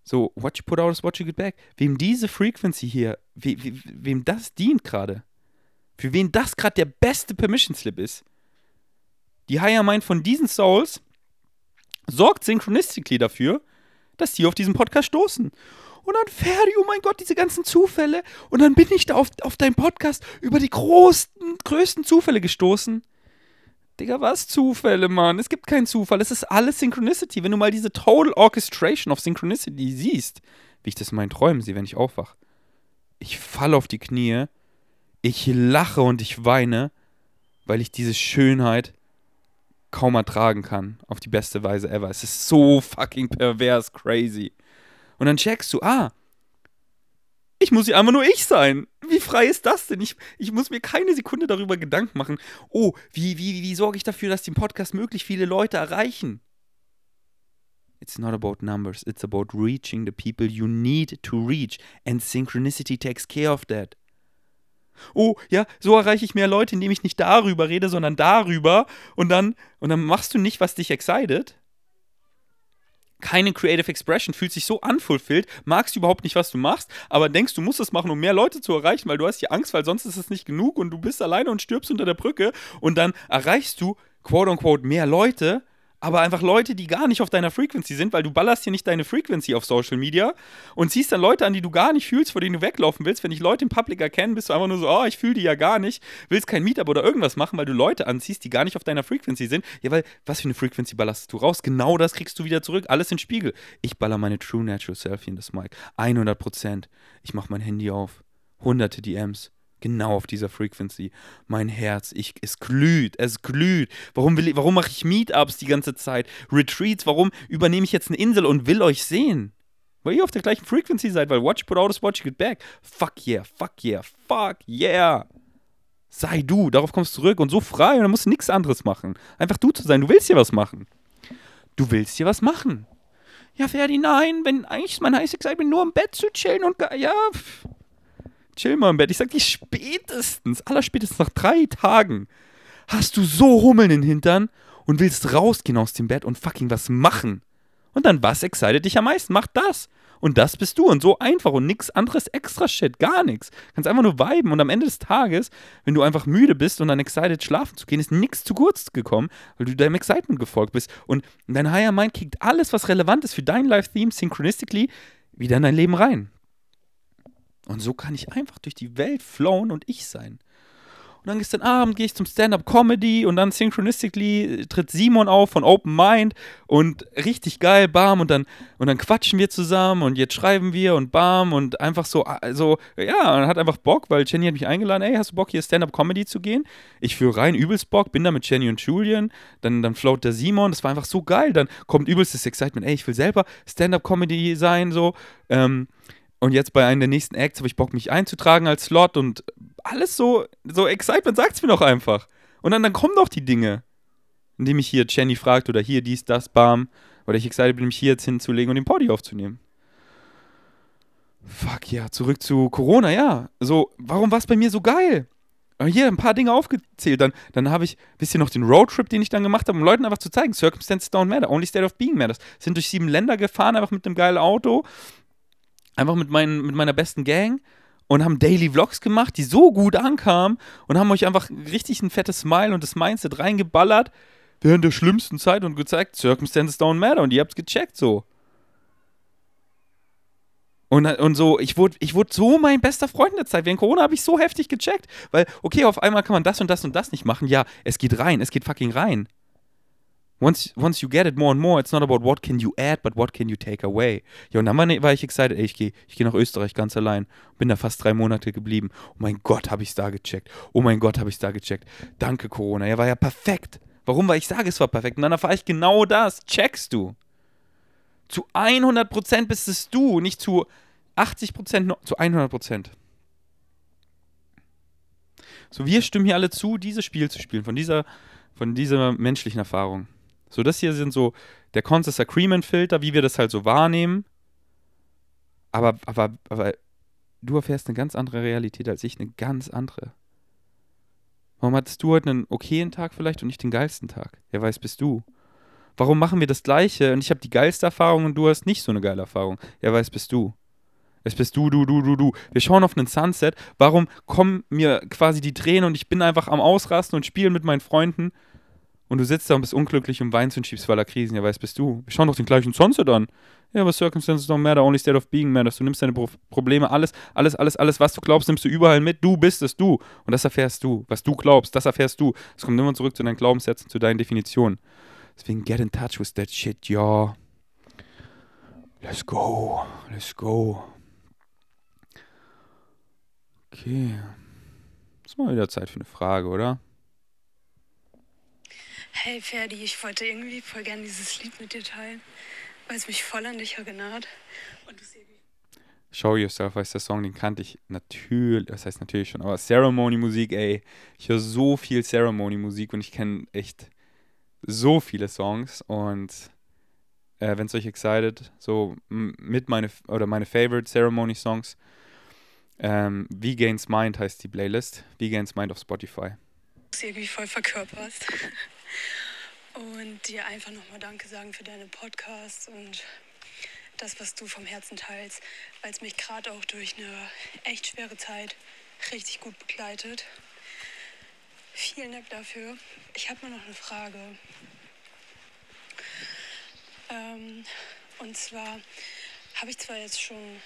So, what you put out is what you get back. Wem diese Frequency hier, we, we, wem das dient gerade, für wen das gerade der beste Permission Slip ist. Die Higher Mind von diesen Souls sorgt Synchronistically dafür, dass die auf diesen Podcast stoßen. Und dann Ferdi, oh mein Gott, diese ganzen Zufälle. Und dann bin ich da auf, auf deinem Podcast über die größten, größten Zufälle gestoßen. Digga, was Zufälle, Mann? Es gibt keinen Zufall. Es ist alles Synchronicity. Wenn du mal diese Total Orchestration of Synchronicity siehst, wie ich das in meinen Träumen sehe, wenn ich aufwache. Ich falle auf die Knie, ich lache und ich weine, weil ich diese Schönheit kaum ertragen kann. Auf die beste Weise ever. Es ist so fucking pervers, crazy. Und dann checkst du, ah, ich muss hier einfach nur ich sein. Wie frei ist das denn? Ich, ich muss mir keine Sekunde darüber Gedanken machen. Oh, wie, wie, wie sorge ich dafür, dass den Podcast möglichst viele Leute erreichen? It's not about numbers, it's about reaching the people you need to reach. And synchronicity takes care of that oh, ja, so erreiche ich mehr Leute, indem ich nicht darüber rede, sondern darüber. Und dann, und dann machst du nicht, was dich excited. Keine Creative Expression, fühlt sich so unfulfilled, magst überhaupt nicht, was du machst, aber denkst, du musst es machen, um mehr Leute zu erreichen, weil du hast die Angst, weil sonst ist es nicht genug und du bist alleine und stirbst unter der Brücke und dann erreichst du, quote unquote, mehr Leute, aber einfach Leute, die gar nicht auf deiner Frequency sind, weil du ballerst hier nicht deine Frequency auf Social Media und ziehst dann Leute an, die du gar nicht fühlst, vor denen du weglaufen willst. Wenn dich Leute im Public erkennen, bist du einfach nur so, oh, ich fühle die ja gar nicht, willst kein Meetup oder irgendwas machen, weil du Leute anziehst, die gar nicht auf deiner Frequency sind. Ja, weil, was für eine Frequency ballerst du raus? Genau das kriegst du wieder zurück. Alles in Spiegel. Ich baller meine True Natural Selfie in das Mic. 100 Prozent. Ich mach mein Handy auf. Hunderte DMs genau auf dieser Frequency. Mein Herz, ich, es glüht, es glüht. Warum, will, warum mache ich Meetups die ganze Zeit? Retreats, warum übernehme ich jetzt eine Insel und will euch sehen? Weil ihr auf der gleichen Frequency seid, weil Watch Put Out is Watch Get Back. Fuck yeah, fuck yeah, fuck yeah. Sei du, darauf kommst du zurück und so frei und dann musst du nichts anderes machen. Einfach du zu sein, du willst hier was machen. Du willst hier was machen. Ja, Ferdi, nein, wenn eigentlich ist mein heißes Excitement nur im Bett zu chillen und ja, pff chill mal im Bett. Ich sag dir spätestens, allerspätestens nach drei Tagen, hast du so Hummeln in den Hintern und willst rausgehen aus dem Bett und fucking was machen. Und dann was excited dich am meisten? Mach das. Und das bist du. Und so einfach und nichts anderes extra Shit. Gar nichts. Kannst einfach nur viben. Und am Ende des Tages, wenn du einfach müde bist und dann excited schlafen zu gehen, ist nichts zu kurz gekommen, weil du deinem Excitement gefolgt bist. Und dein Higher Mind kickt alles, was relevant ist für dein Live-Theme synchronistically wieder in dein Leben rein. Und so kann ich einfach durch die Welt flowen und ich sein. Und dann gestern Abend gehe ich zum Stand-Up-Comedy und dann synchronistically tritt Simon auf von Open Mind und richtig geil, bam, und dann, und dann quatschen wir zusammen und jetzt schreiben wir und bam und einfach so, also, ja, und hat einfach Bock, weil Jenny hat mich eingeladen, ey, hast du Bock hier Stand-Up-Comedy zu gehen? Ich führe rein, übelst Bock, bin da mit Jenny und Julian, dann, dann float der Simon, das war einfach so geil, dann kommt übelstes Excitement, ey, ich will selber Stand-Up-Comedy sein, so, ähm, und jetzt bei einem der nächsten Acts habe ich Bock, mich einzutragen als Slot und alles so, so Excitement sagt es mir doch einfach. Und dann, dann kommen doch die Dinge. Indem mich hier Jenny fragt oder hier dies, das, bam. Oder ich excited bin, mich hier jetzt hinzulegen und den Podi aufzunehmen. Fuck ja, zurück zu Corona, ja. So, warum war es bei mir so geil? Hier ein paar Dinge aufgezählt. Dann, dann habe ich, wisst ihr noch, den Roadtrip, den ich dann gemacht habe, um Leuten einfach zu zeigen, Circumstances don't matter, only state of being matters. Sind durch sieben Länder gefahren, einfach mit einem geilen Auto einfach mit, mein, mit meiner besten Gang und haben Daily Vlogs gemacht, die so gut ankamen und haben euch einfach richtig ein fettes Smile und das Mindset reingeballert während der schlimmsten Zeit und gezeigt, Circumstances don't matter und ihr habt's gecheckt so. Und, und so, ich wurde, ich wurde so mein bester Freund in der Zeit. Während Corona habe ich so heftig gecheckt. Weil, okay, auf einmal kann man das und das und das nicht machen. Ja, es geht rein, es geht fucking rein once, once you get it more and more, it's not about what can you add, but what can you take away. Ja, und dann war, ich excited, ey, ich gehe ich geh nach Österreich ganz allein. Bin da fast drei Monate geblieben. Oh mein Gott, habe ich es da gecheckt. Oh mein Gott, habe ich es da gecheckt. Danke, Corona. Ja, war ja perfekt. Warum? Weil ich sage, es war perfekt. Und dann erfahre ich genau das. Checkst du. Zu 100% bist es du, nicht zu 80%, zu 100%. So, wir stimmen hier alle zu, dieses Spiel zu spielen, von dieser, von dieser menschlichen Erfahrung. So, das hier sind so der Conscious Agreement Filter, wie wir das halt so wahrnehmen. Aber, aber, aber du erfährst eine ganz andere Realität als ich, eine ganz andere. Warum hattest du heute einen okayen Tag vielleicht und nicht den geilsten Tag? Wer weiß, bist du. Warum machen wir das Gleiche und ich habe die geilste Erfahrung und du hast nicht so eine geile Erfahrung? Wer weiß, bist du. Es bist du, du, du, du, du. Wir schauen auf einen Sunset. Warum kommen mir quasi die Tränen und ich bin einfach am Ausrasten und spielen mit meinen Freunden? Und du sitzt da und bist unglücklich und weinst und schiebst voller Krisen, ja, weißt bist du. Wir schauen doch den gleichen Sunset an. Ja, aber Circumstances don't matter, only state of being matters. Du nimmst deine Pro Probleme, alles, alles, alles, alles, was du glaubst, nimmst du überall mit. Du bist es, du. Und das erfährst du. Was du glaubst, das erfährst du. Es kommt immer zurück zu deinen Glaubenssätzen, zu deinen Definitionen. Deswegen get in touch with that shit, ja. Let's go, let's go. Okay. Ist mal wieder Zeit für eine Frage, oder? Hey Ferdi, ich wollte irgendwie voll gerne dieses Lied mit dir teilen, weil es mich voll an dich erinnert. Und du Show Yourself heißt der Song, den kannte ich natürlich, das heißt natürlich schon, aber Ceremony-Musik, ey, ich höre so viel Ceremony-Musik und ich kenne echt so viele Songs und äh, wenn es euch excited, so mit meine, oder meine Favorite Ceremony-Songs, ähm, V-Gains Mind heißt die Playlist, V-Gains Mind auf Spotify. Du irgendwie voll verkörperst. Und dir einfach nochmal Danke sagen für deine Podcasts und das, was du vom Herzen teilst, weil es mich gerade auch durch eine echt schwere Zeit richtig gut begleitet. Vielen Dank dafür. Ich habe mal noch eine Frage. Ähm, und zwar habe ich zwar jetzt schon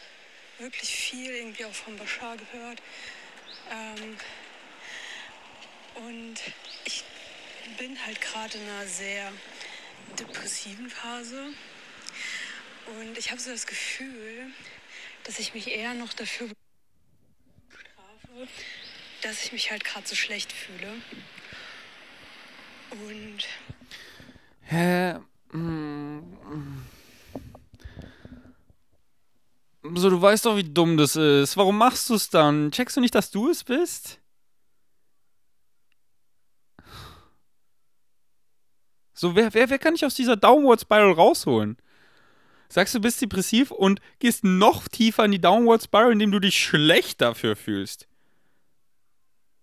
wirklich viel irgendwie auch von Bashar gehört. Ähm, und ich bin halt gerade in einer sehr depressiven Phase. Und ich habe so das Gefühl, dass ich mich eher noch dafür bestrafe, dass ich mich halt gerade so schlecht fühle. Und. Hä? Hm. So, du weißt doch, wie dumm das ist. Warum machst du es dann? Checkst du nicht, dass du es bist? So, wer, wer, wer kann dich aus dieser Downward Spiral rausholen? Sagst du, bist depressiv und gehst noch tiefer in die Downward Spiral, indem du dich schlecht dafür fühlst.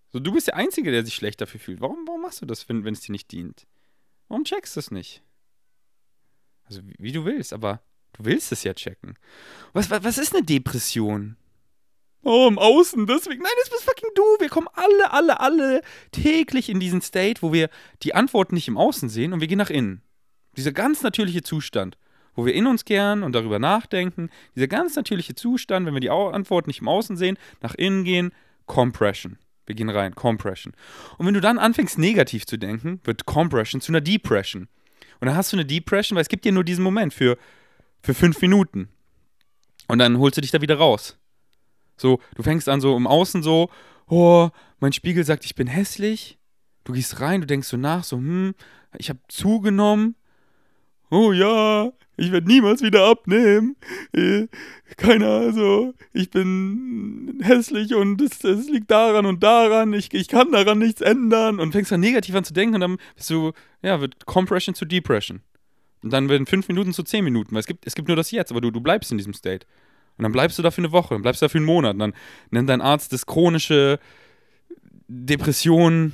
So, du bist der Einzige, der sich schlecht dafür fühlt. Warum, warum machst du das, wenn, wenn es dir nicht dient? Warum checkst du es nicht? Also, wie, wie du willst, aber du willst es ja checken. Was, was, was ist eine Depression? Oh, im Außen, deswegen. Nein, das bist fucking du. Wir kommen alle, alle, alle täglich in diesen State, wo wir die Antworten nicht im Außen sehen und wir gehen nach innen. Dieser ganz natürliche Zustand, wo wir in uns kehren und darüber nachdenken. Dieser ganz natürliche Zustand, wenn wir die Antworten nicht im Außen sehen, nach innen gehen, Compression. Wir gehen rein, Compression. Und wenn du dann anfängst, negativ zu denken, wird Compression zu einer Depression. Und dann hast du eine Depression, weil es gibt dir nur diesen Moment für, für fünf Minuten. Und dann holst du dich da wieder raus. So, du fängst an so im Außen so, oh, mein Spiegel sagt, ich bin hässlich. Du gehst rein, du denkst so nach, so, hm, ich habe zugenommen. Oh ja, ich werde niemals wieder abnehmen. Äh, Keiner, also, ich bin hässlich und es, es liegt daran und daran. Ich, ich kann daran nichts ändern. Und fängst dann negativ an zu denken und dann bist du, ja, wird Compression zu Depression. Und dann werden fünf Minuten zu zehn Minuten, weil es gibt, es gibt nur das Jetzt, aber du, du bleibst in diesem State. Und dann bleibst du da für eine Woche, dann bleibst du da für einen Monat. Und dann nennt dein Arzt das chronische Depression,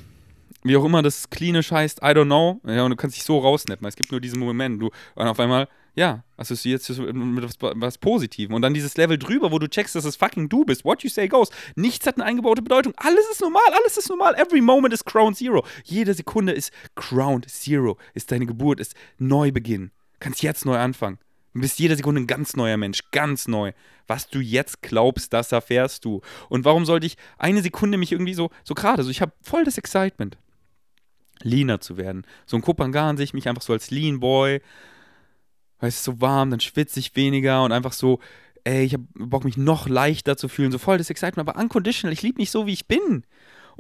wie auch immer das klinisch heißt, I don't know. Ja, und du kannst dich so rausnetten, weil es gibt nur diesen Moment. Du, und auf einmal, ja, assoziierst du mit was, was Positivem. Und dann dieses Level drüber, wo du checkst, dass es fucking du bist. What you say goes. Nichts hat eine eingebaute Bedeutung. Alles ist normal, alles ist normal. Every moment is Crown Zero. Jede Sekunde ist Crown Zero. Ist deine Geburt, ist Neubeginn. Kannst jetzt neu anfangen. Du bist jede Sekunde ein ganz neuer Mensch, ganz neu. Was du jetzt glaubst, das erfährst du. Und warum sollte ich eine Sekunde mich irgendwie so, so gerade, so ich habe voll das Excitement, leaner zu werden. So ein Kopangan sehe ich mich einfach so als Lean Boy. Weil es ist so warm, dann schwitze ich weniger und einfach so, ey, ich habe Bock, mich noch leichter zu fühlen. So voll das Excitement, aber unconditional. Ich liebe mich so, wie ich bin.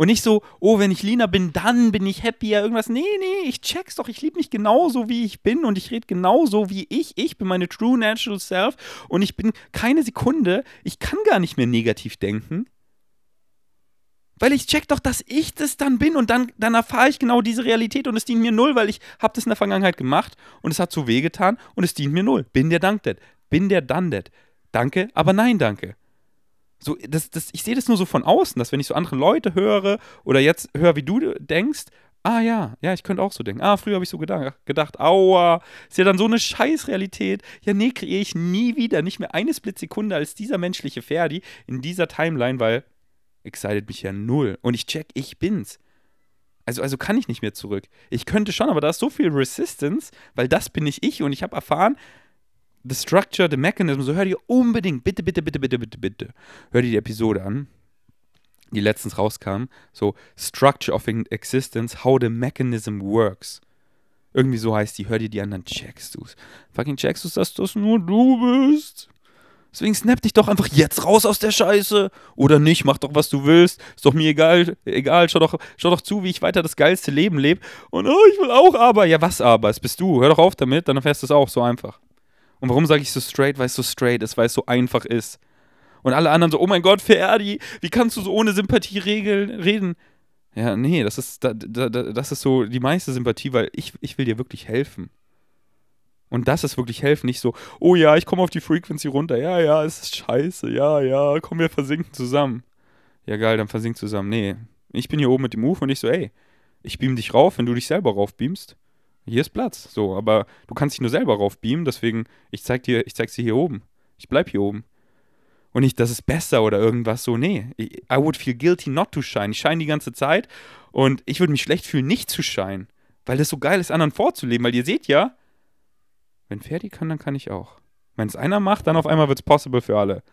Und nicht so, oh, wenn ich leaner bin, dann bin ich happier, irgendwas. Nee, nee, ich check's doch. Ich liebe mich genauso, wie ich bin und ich rede genauso, wie ich. Ich bin meine true natural self und ich bin keine Sekunde, ich kann gar nicht mehr negativ denken. Weil ich check doch, dass ich das dann bin und dann, dann erfahre ich genau diese Realität und es dient mir null, weil ich habe das in der Vergangenheit gemacht und es hat so wehgetan und es dient mir null. Bin der danktet. Bin der done that. Danke, aber nein, danke. So, das, das, ich sehe das nur so von außen, dass wenn ich so andere Leute höre oder jetzt höre, wie du denkst, ah ja, ja, ich könnte auch so denken. Ah, früher habe ich so gedacht, gedacht, aua, ist ja dann so eine Scheißrealität. Ja, nee, kreiere ich nie wieder, nicht mehr eine Splitsekunde als dieser menschliche Ferdi in dieser Timeline, weil excited mich ja null. Und ich check, ich bin's. Also, also kann ich nicht mehr zurück. Ich könnte schon, aber da ist so viel Resistance, weil das bin nicht ich und ich habe erfahren, The Structure, The Mechanism, so hör dir unbedingt, bitte, bitte, bitte, bitte, bitte, bitte, hör dir die Episode an, die letztens rauskam, so Structure of Existence, How the Mechanism Works. Irgendwie so heißt die, hör dir die an, dann checkst du's. Fucking checkst du's, dass das nur du bist. Deswegen snap dich doch einfach jetzt raus aus der Scheiße. Oder nicht, mach doch, was du willst. Ist doch mir egal, egal, schau doch, schau doch zu, wie ich weiter das geilste Leben lebe. Und oh, ich will auch aber. Ja, was aber? Es bist du. Hör doch auf damit, dann erfährst du es auch so einfach. Und warum sage ich so straight? Weil es so straight ist, weil es so einfach ist. Und alle anderen so, oh mein Gott, Ferdi, wie kannst du so ohne Sympathie regeln, reden? Ja, nee, das ist, da, da, das ist so die meiste Sympathie, weil ich, ich will dir wirklich helfen. Und das ist wirklich helfen, nicht so, oh ja, ich komme auf die Frequency runter, ja, ja, es ist scheiße, ja, ja, komm, wir versinken zusammen. Ja, geil, dann versinken zusammen. Nee, ich bin hier oben mit dem Move und ich so, ey, ich beam dich rauf, wenn du dich selber raufbeamst hier ist Platz. So, aber du kannst dich nur selber raufbeamen, deswegen, ich zeig dir, ich zeig's dir hier oben. Ich bleib hier oben. Und nicht, das ist besser oder irgendwas so. Nee, I would feel guilty not to shine. Ich shine die ganze Zeit und ich würde mich schlecht fühlen, nicht zu shine. Weil das so geil ist, anderen vorzuleben. Weil ihr seht ja, wenn Ferdi kann, dann kann ich auch. Wenn es einer macht, dann auf einmal wird es possible für alle.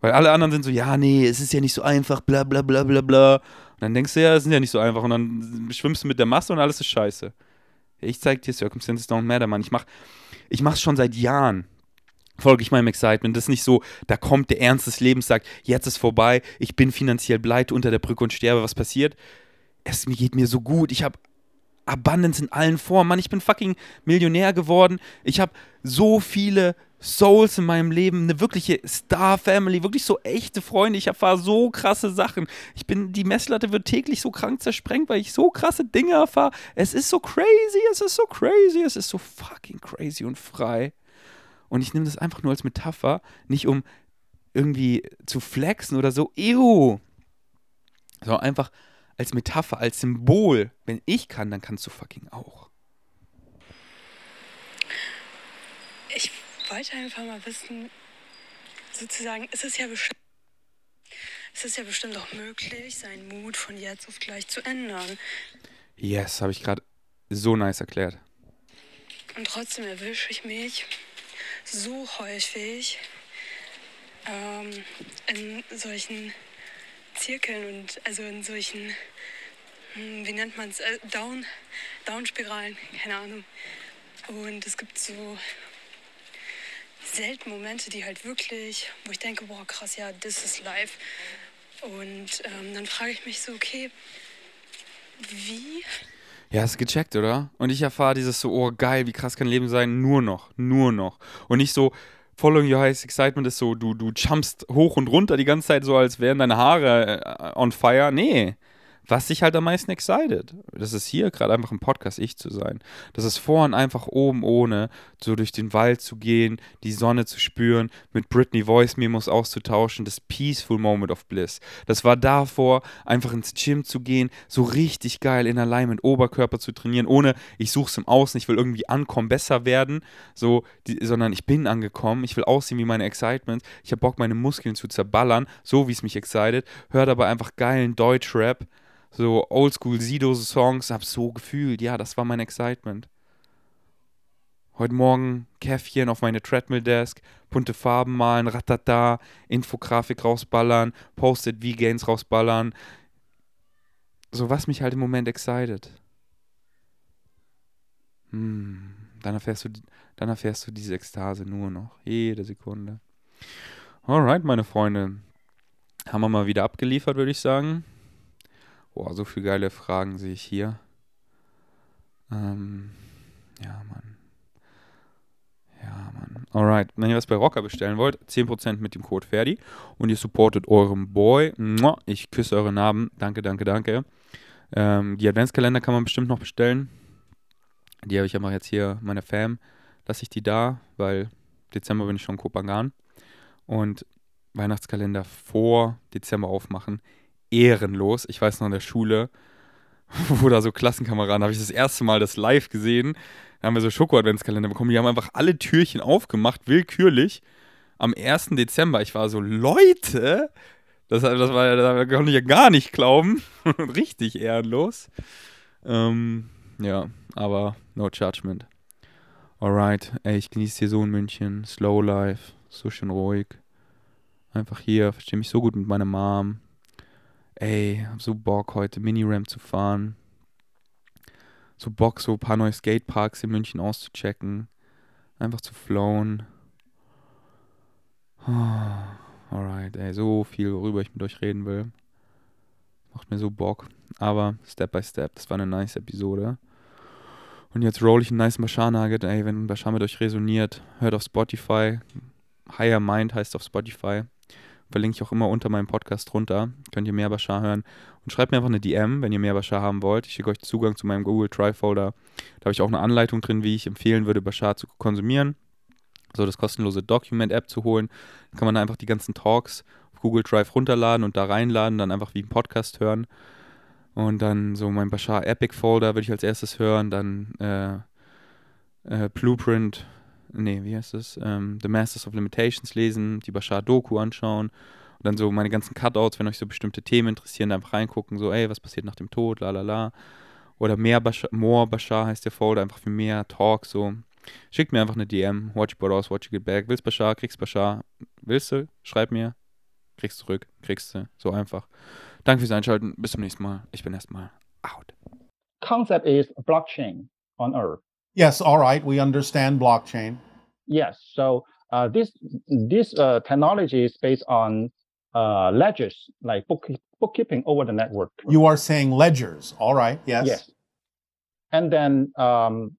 Weil alle anderen sind so, ja, nee, es ist ja nicht so einfach, bla bla bla bla bla. Und dann denkst du ja, es ist ja nicht so einfach. Und dann schwimmst du mit der Masse und alles ist scheiße. Ich zeig dir, Circumstances don't matter, Mann. Ich mach, ich mach's schon seit Jahren. Folge ich meinem Excitement. Das ist nicht so, da kommt der Ernst des Lebens, sagt, jetzt ist vorbei, ich bin finanziell bleit unter der Brücke und sterbe. Was passiert? Es geht mir so gut. Ich habe Abundance in allen Formen. Mann, ich bin fucking Millionär geworden. Ich habe so viele Souls in meinem Leben, eine wirkliche Star-Family, wirklich so echte Freunde. Ich erfahre so krasse Sachen. Ich bin, die Messlatte wird täglich so krank zersprengt, weil ich so krasse Dinge erfahre. Es ist so crazy, es ist so crazy, es ist so fucking crazy und frei. Und ich nehme das einfach nur als Metapher, nicht um irgendwie zu flexen oder so, ew, sondern einfach als Metapher, als Symbol. Wenn ich kann, dann kannst du fucking auch. Ich wollte einfach mal wissen, sozusagen, ist es ja bestimmt, ist es ja bestimmt auch möglich, seinen Mut von jetzt auf gleich zu ändern. Yes, habe ich gerade so nice erklärt. Und trotzdem erwische ich mich so häufig ähm, in solchen Zirkeln und also in solchen, hm, wie nennt man es, äh, Down, Down-Spiralen, keine Ahnung. Und es gibt so selten Momente, die halt wirklich, wo ich denke, boah, krass, ja, das ist live. Und ähm, dann frage ich mich so, okay, wie? Ja, ist gecheckt, oder? Und ich erfahre dieses so, oh geil, wie krass kann Leben sein, nur noch, nur noch. Und nicht so, Following Your Highest Excitement ist so, du, du jumpst hoch und runter die ganze Zeit so, als wären deine Haare äh, on fire. Nee, was dich halt am meisten excited. Das ist hier gerade einfach im Podcast ich zu sein. Das ist vorhin einfach oben ohne, so durch den Wald zu gehen, die Sonne zu spüren, mit Britney Voice Memos auszutauschen, das Peaceful Moment of Bliss. Das war davor, einfach ins Gym zu gehen, so richtig geil in allein mit Oberkörper zu trainieren, ohne ich suche es im Außen, ich will irgendwie ankommen, besser werden, so, die, sondern ich bin angekommen, ich will aussehen wie meine Excitement, ich habe Bock, meine Muskeln zu zerballern, so wie es mich excited, hör dabei einfach geilen Deutschrap so oldschool Sido-Songs, hab so gefühlt, ja, das war mein Excitement. Heute Morgen Käffchen auf meine Treadmill-Desk, bunte Farben malen, ratata, Infografik rausballern, Post-it V-Gains rausballern. So was mich halt im Moment excited. Hm, dann erfährst du, dann erfährst du diese Ekstase nur noch, jede Sekunde. Alright, meine Freunde. Haben wir mal wieder abgeliefert, würde ich sagen. Boah, so viele geile Fragen sehe ich hier. Ähm, ja, Mann. Ja, Mann. Alright. Wenn ihr was bei Rocker bestellen wollt, 10% mit dem Code Ferdi und ihr supportet eurem Boy. Ich küsse eure Namen. Danke, danke, danke. Ähm, die Adventskalender kann man bestimmt noch bestellen. Die habe ich aber jetzt hier, meine Fam, lasse ich die da, weil Dezember bin ich schon in Kopangan. Und Weihnachtskalender vor Dezember aufmachen ehrenlos. Ich weiß noch in der Schule, wo da so Klassenkameraden, habe ich das erste Mal das live gesehen. Da haben wir so Schoko-Adventskalender bekommen. Die haben einfach alle Türchen aufgemacht, willkürlich. Am 1. Dezember. Ich war so, Leute, das, das, war, das konnte ich ja gar nicht glauben. Richtig ehrenlos. Ähm, ja, aber no judgment. Alright, ey, ich genieße hier so in München. Slow Life, so schön ruhig. Einfach hier, verstehe mich so gut mit meiner Mom ey, hab so Bock heute Mini-Ramp zu fahren. So Bock, so ein paar neue Skateparks in München auszuchecken. Einfach zu flown. Alright, ey, so viel, worüber ich mit euch reden will. Macht mir so Bock. Aber Step by Step, das war eine nice Episode. Und jetzt roll ich einen nice Bashar Nugget. Ey, wenn Bashar mit euch resoniert, hört auf Spotify. Higher Mind heißt auf Spotify. Verlinke ich auch immer unter meinem Podcast drunter. Könnt ihr mehr Bashar hören. Und schreibt mir einfach eine DM, wenn ihr mehr Bashar haben wollt. Ich schicke euch Zugang zu meinem Google Drive Folder. Da habe ich auch eine Anleitung drin, wie ich empfehlen würde, Bashar zu konsumieren. So das kostenlose Document-App zu holen. Dann kann man da einfach die ganzen Talks auf Google Drive runterladen und da reinladen, dann einfach wie ein Podcast hören. Und dann so mein Bashar Epic Folder würde ich als erstes hören. Dann äh, äh, Blueprint nee, wie heißt es? Ähm, The Masters of Limitations lesen, die Bashar-Doku anschauen und dann so meine ganzen Cutouts, wenn euch so bestimmte Themen interessieren, einfach reingucken, so, ey, was passiert nach dem Tod, la la la. Oder mehr Bashar, More Bashar heißt der Folder, einfach für mehr Talk, so. Schickt mir einfach eine DM, watch it out, watch get back. Willst Bashar, kriegst Bashar. Willst du? Schreib mir. Kriegst zurück, kriegst du. So einfach. Danke fürs Einschalten. Bis zum nächsten Mal. Ich bin erstmal out. Concept is blockchain on Earth. Yes, all right. We understand blockchain. Yes. So uh, this this uh, technology is based on uh, ledgers, like book, bookkeeping over the network. You are saying ledgers. All right. Yes. Yes. And then um,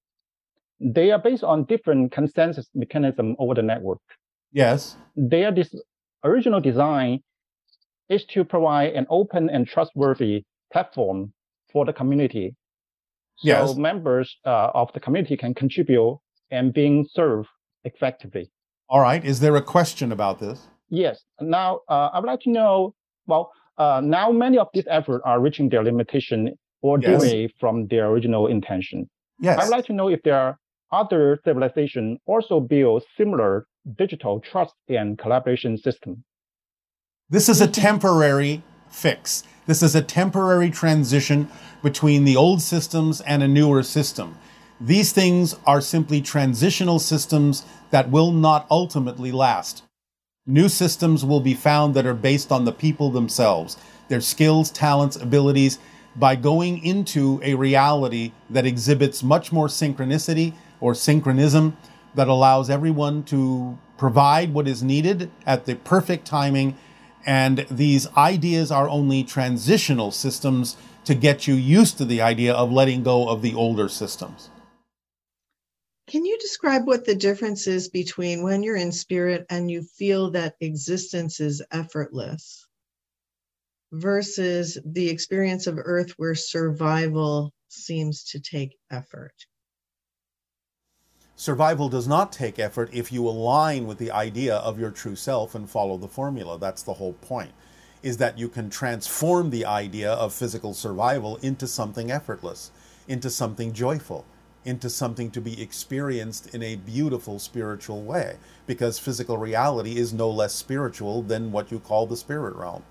they are based on different consensus mechanism over the network. Yes. Their this original design is to provide an open and trustworthy platform for the community. So Yes. members uh, of the community can contribute and being served effectively. All right. Is there a question about this? Yes. Now, uh, I would like to know. Well, uh, now many of these efforts are reaching their limitation or Yes. away from their original intention. Yes. I would like to know if there are other civilizations also build similar digital trust and collaboration system. This is a temporary fix. This is a temporary transition between the old systems and a newer system. These things are simply transitional systems that will not ultimately last. New systems will be found that are based on the people themselves. their skills, talents, abilities by going into a reality that exhibits much more synchronicity or synchronism that allows everyone to provide what is needed at the perfect timing. And these ideas are only transitional systems to get you used to the idea of letting go of the older systems. Can you describe what the difference is between when you're in spirit and you feel that existence is effortless versus the experience of earth where survival seems to take effort? Survival does not take effort if you align with the idea of your true self and follow the formula. That's the whole point. Is that you can transform the idea of physical survival into something effortless, into something joyful, into something to be experienced in a beautiful spiritual way because physical reality is no less spiritual than what you call the spirit realm.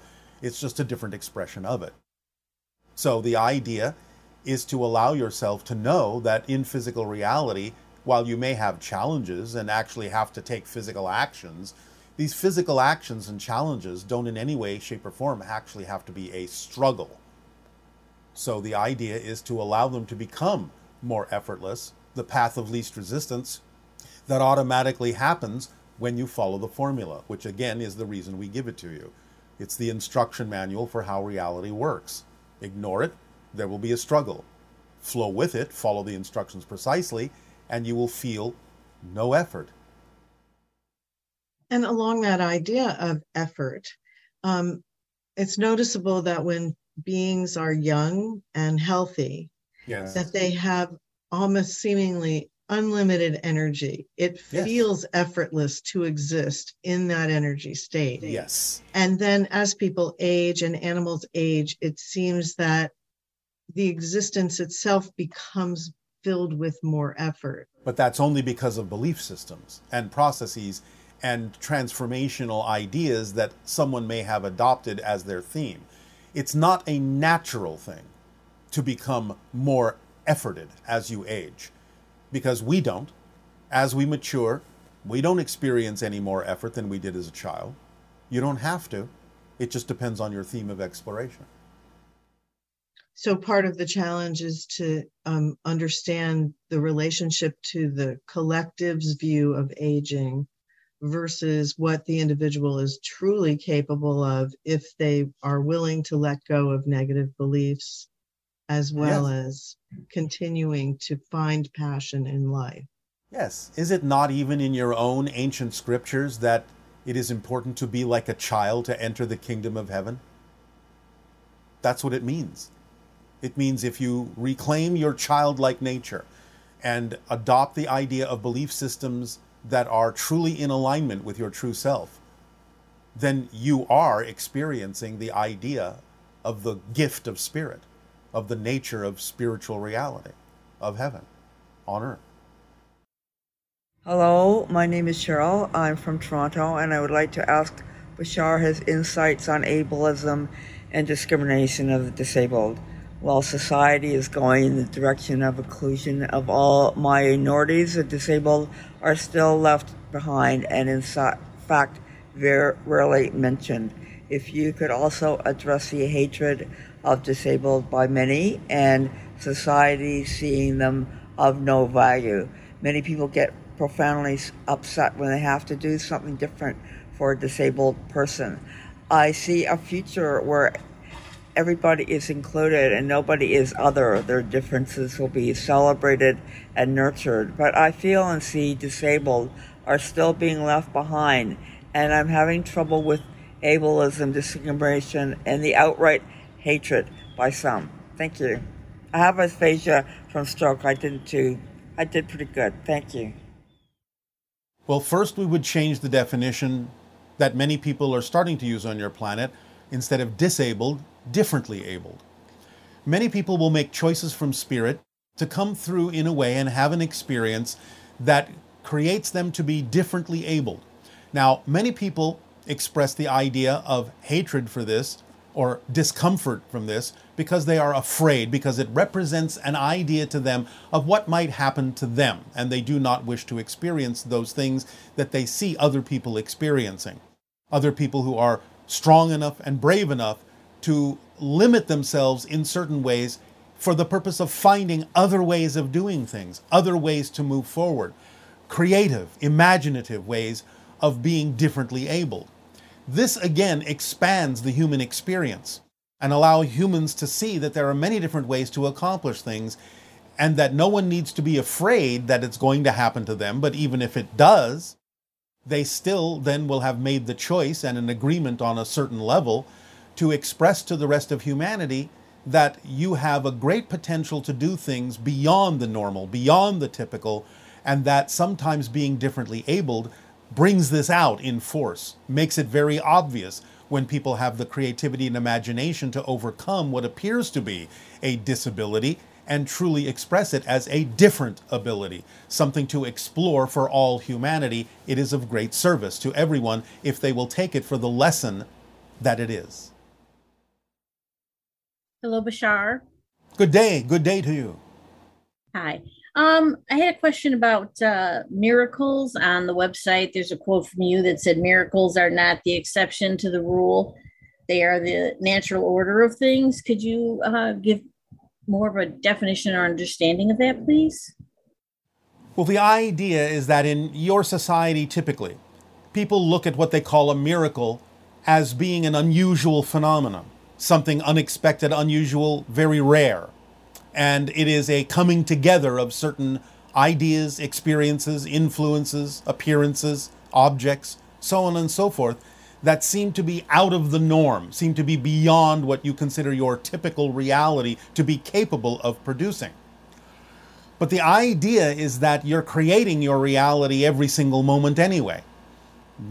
It's just a different expression of it. So the idea is to allow yourself to know that in physical reality, while you may have challenges and actually have to take physical actions, these physical actions and challenges don't in any way, shape, or form actually have to be a struggle. So the idea is to allow them to become more effortless, the path of least resistance that automatically happens when you follow the formula, which again is the reason we give it to you. It's the instruction manual for how reality works. Ignore it, there will be a struggle. Flow with it, follow the instructions precisely, and you will feel no effort. And along that idea of effort, um, it's noticeable that when beings are young and healthy, Yes. that they have almost seemingly unlimited energy. It Yes. feels effortless to exist in that energy state. Yes. And then as people age and animals age, it seems that the existence itself becomes filled with more effort. But that's only because of belief systems and processes and transformational ideas that someone may have adopted as their theme. It's not a natural thing to become more efforted as you age because we don't. As we mature, we don't experience any more effort than we did as a child. You don't have to. It just depends on your theme of exploration. So part of the challenge is to um, understand the relationship to the collective's view of aging versus what the individual is truly capable of if they are willing to let go of negative beliefs as well as continuing to find passion in life. Yes. Is it not even in your own ancient scriptures that it is important to be like a child to enter the kingdom of heaven? That's what it means. It means if you reclaim your childlike nature and adopt the idea of belief systems that are truly in alignment with your true self, then you are experiencing the idea of the gift of spirit, of the nature of spiritual reality, of heaven on earth. Hello, my name is Cheryl. I'm from Toronto, and I would like to ask Bashar his insights on ableism and discrimination of the disabled. While society is going in the direction of inclusion of all minorities, the disabled are still left behind and, in fact, very rarely mentioned. If you could also address the hatred of disabled by many and society seeing them of no value. Many people get profoundly upset when they have to do something different for a disabled person. I see a future where everybody is included and nobody is other. Their differences will be celebrated and nurtured. But I feel and see disabled are still being left behind, and I'm having trouble with ableism, discrimination, and the outright hatred by some. Thank you. I have aphasia from stroke. I did too. I did pretty good. Thank you. Well, first, we would change the definition that many people are starting to use on your planet. Instead of disabled, differently abled. Many people will make choices from spirit to come through in a way and have an experience that creates them to be differently abled. Now, many people express the idea of hatred for this or discomfort from this because they are afraid, because it represents an idea to them of what might happen to them, and they do not wish to experience those things that they see other people experiencing. Other people who are strong enough and brave enough to limit themselves in certain ways for the purpose of finding other ways of doing things, other ways to move forward, creative, imaginative ways of being differently able. This again expands the human experience and allow humans to see that there are many different ways to accomplish things and that no one needs to be afraid that it's going to happen to them, but even if it does, they still then will have made the choice and an agreement on a certain level to express to the rest of humanity that you have a great potential to do things beyond the normal, beyond the typical, and that sometimes being differently abled brings this out in force, makes it very obvious when people have the creativity and imagination to overcome what appears to be a disability and truly express it as a different ability, something to explore for all humanity. It is of great service to everyone if they will take it for the lesson that it is. Hello, Bashar. Good day. Good day to you. Hi. Um, I had a question about uh, miracles on the website. There's a quote from you that said, Miracles are not the exception to the rule, they are the natural order of things. Could you uh, give more of a definition or understanding of that, please? Well, the idea is that in your society, typically, people look at what they call a miracle as being an unusual phenomenon, something unexpected, unusual, very rare. And it is a coming together of certain ideas, experiences, influences, appearances, objects, so on and so forth, that seem to be out of the norm, seem to be beyond what you consider your typical reality to be capable of producing. But the idea is that you're creating your reality every single moment anyway.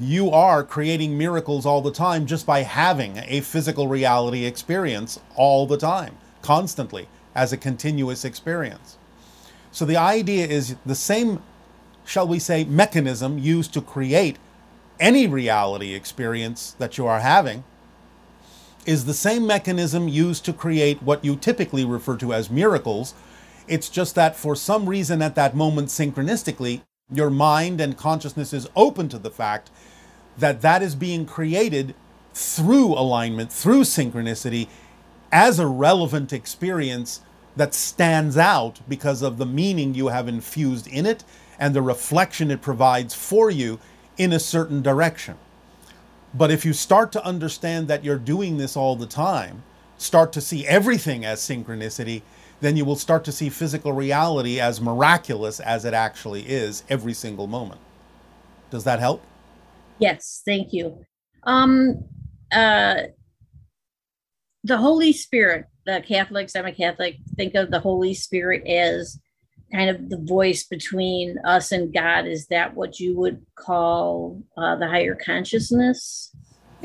You are creating miracles all the time just by having a physical reality experience all the time, constantly, as a continuous experience. So the idea is the same, shall we say, mechanism used to create any reality experience that you are having is the same mechanism used to create what you typically refer to as miracles. It's just that for some reason at that moment, synchronistically, your mind and consciousness is open to the fact that that is being created through alignment, through synchronicity, as a relevant experience that stands out because of the meaning you have infused in it and the reflection it provides for you in a certain direction. But if you start to understand that you're doing this all the time, start to see everything as synchronicity, then you will start to see physical reality as miraculous as it actually is every single moment. Does that help? Yes, thank you. Um, uh, the Holy Spirit, the Catholics, I'm a Catholic, think of the Holy Spirit as kind of the voice between us and God. Is that what you would call uh, the higher consciousness?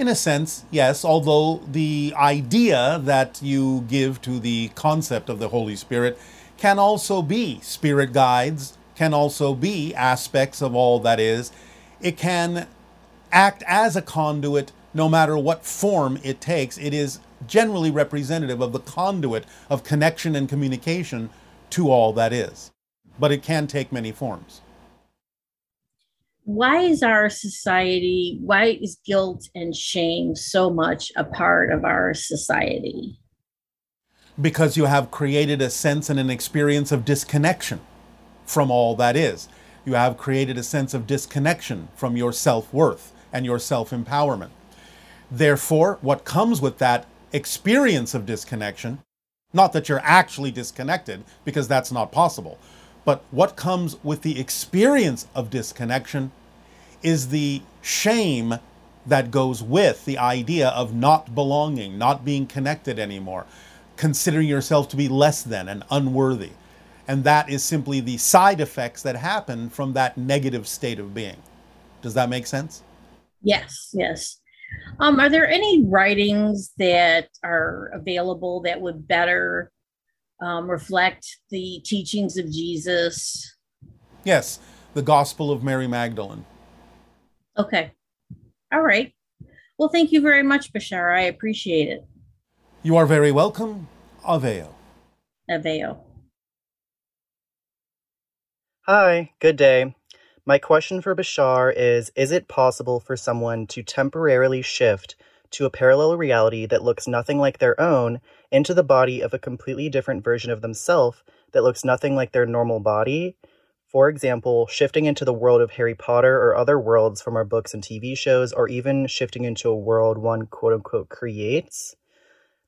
In a sense, yes, although the idea that you give to the concept of the Holy Spirit can also be spirit guides, can also be aspects of all that is. It can act as a conduit no matter what form it takes. It is generally representative of the conduit of connection and communication to all that is. But it can take many forms. Why is our society, why is guilt and shame so much a part of our society? Because you have created a sense and an experience of disconnection from all that is. You have created a sense of disconnection from your self worth and your self empowerment. Therefore, what comes with that experience of disconnection not that you're actually disconnected, because that's not possible. But what comes with the experience of disconnection is the shame that goes with the idea of not belonging, not being connected anymore, considering yourself to be less than and unworthy. And that is simply the side effects that happen from that negative state of being. Does that make sense? Yes, yes. Um, are there any writings that are available that would better um, reflect the teachings of Jesus? Yes, the Gospel of Mary Magdalene. Okay. All right. Well, thank you very much, Bashar. I appreciate it. You are very welcome. Aveo. Aveo. Hi, good day. My question for Bashar is Is it possible for someone to temporarily shift to a parallel reality that looks nothing like their own into the body of a completely different version of themselves that looks nothing like their normal body. For example, shifting into the world of Harry Potter or other worlds from our books and TV shows, or even shifting into a world one quote unquote creates.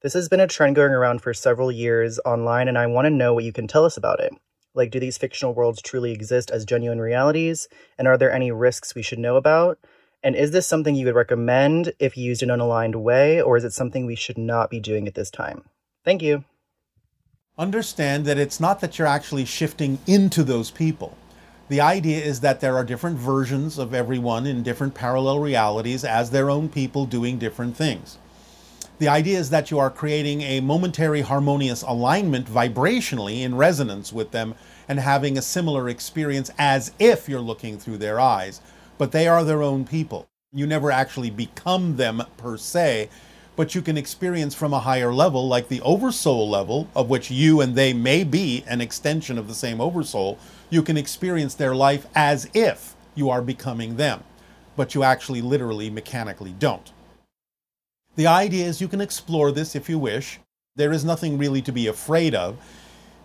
This has been a trend going around for several years online, and I want to know what you can tell us about it. Like, do these fictional worlds truly exist as genuine realities? And are there any risks we should know about? And is this something you would recommend if used in an aligned way, or is it something we should not be doing at this time? Thank you. Understand that it's not that you're actually shifting into those people. The idea is that there are different versions of everyone in different parallel realities as their own people doing different things. The idea is that you are creating a momentary harmonious alignment vibrationally in resonance with them and having a similar experience as if you're looking through their eyes. But they are their own people. You never actually become them per se, but you can experience from a higher level, like the oversoul level, of which you and they may be an extension of the same oversoul. You can experience their life as if you are becoming them, but you actually literally mechanically don't. The idea is you can explore this if you wish. There is nothing really to be afraid of.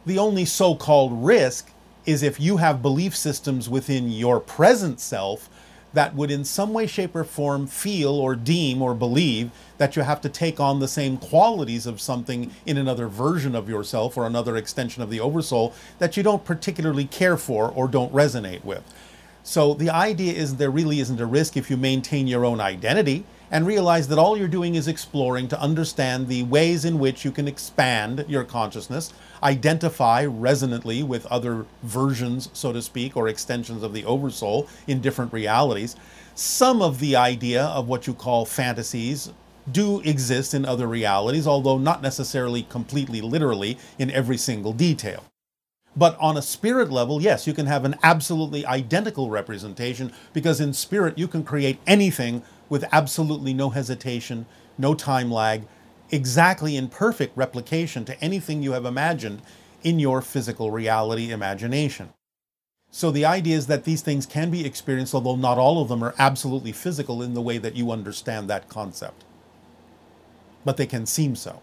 The only so called risk is if you have belief systems within your present self that would, in some way, shape, or form, feel or deem or believe that you have to take on the same qualities of something in another version of yourself or another extension of the oversoul that you don't particularly care for or don't resonate with. So the idea is there really isn't a risk if you maintain your own identity and realize that all you're doing is exploring to understand the ways in which you can expand your consciousness, identify resonantly with other versions, so to speak, or extensions of the oversoul in different realities. Some of the idea of what you call fantasies do exist in other realities, although not necessarily completely literally in every single detail. But on a spirit level, yes, you can have an absolutely identical representation because in spirit you can create anything with absolutely no hesitation, no time lag, exactly in perfect replication to anything you have imagined in your physical reality imagination. So the idea is that these things can be experienced, although not all of them are absolutely physical in the way that you understand that concept. But they can seem so.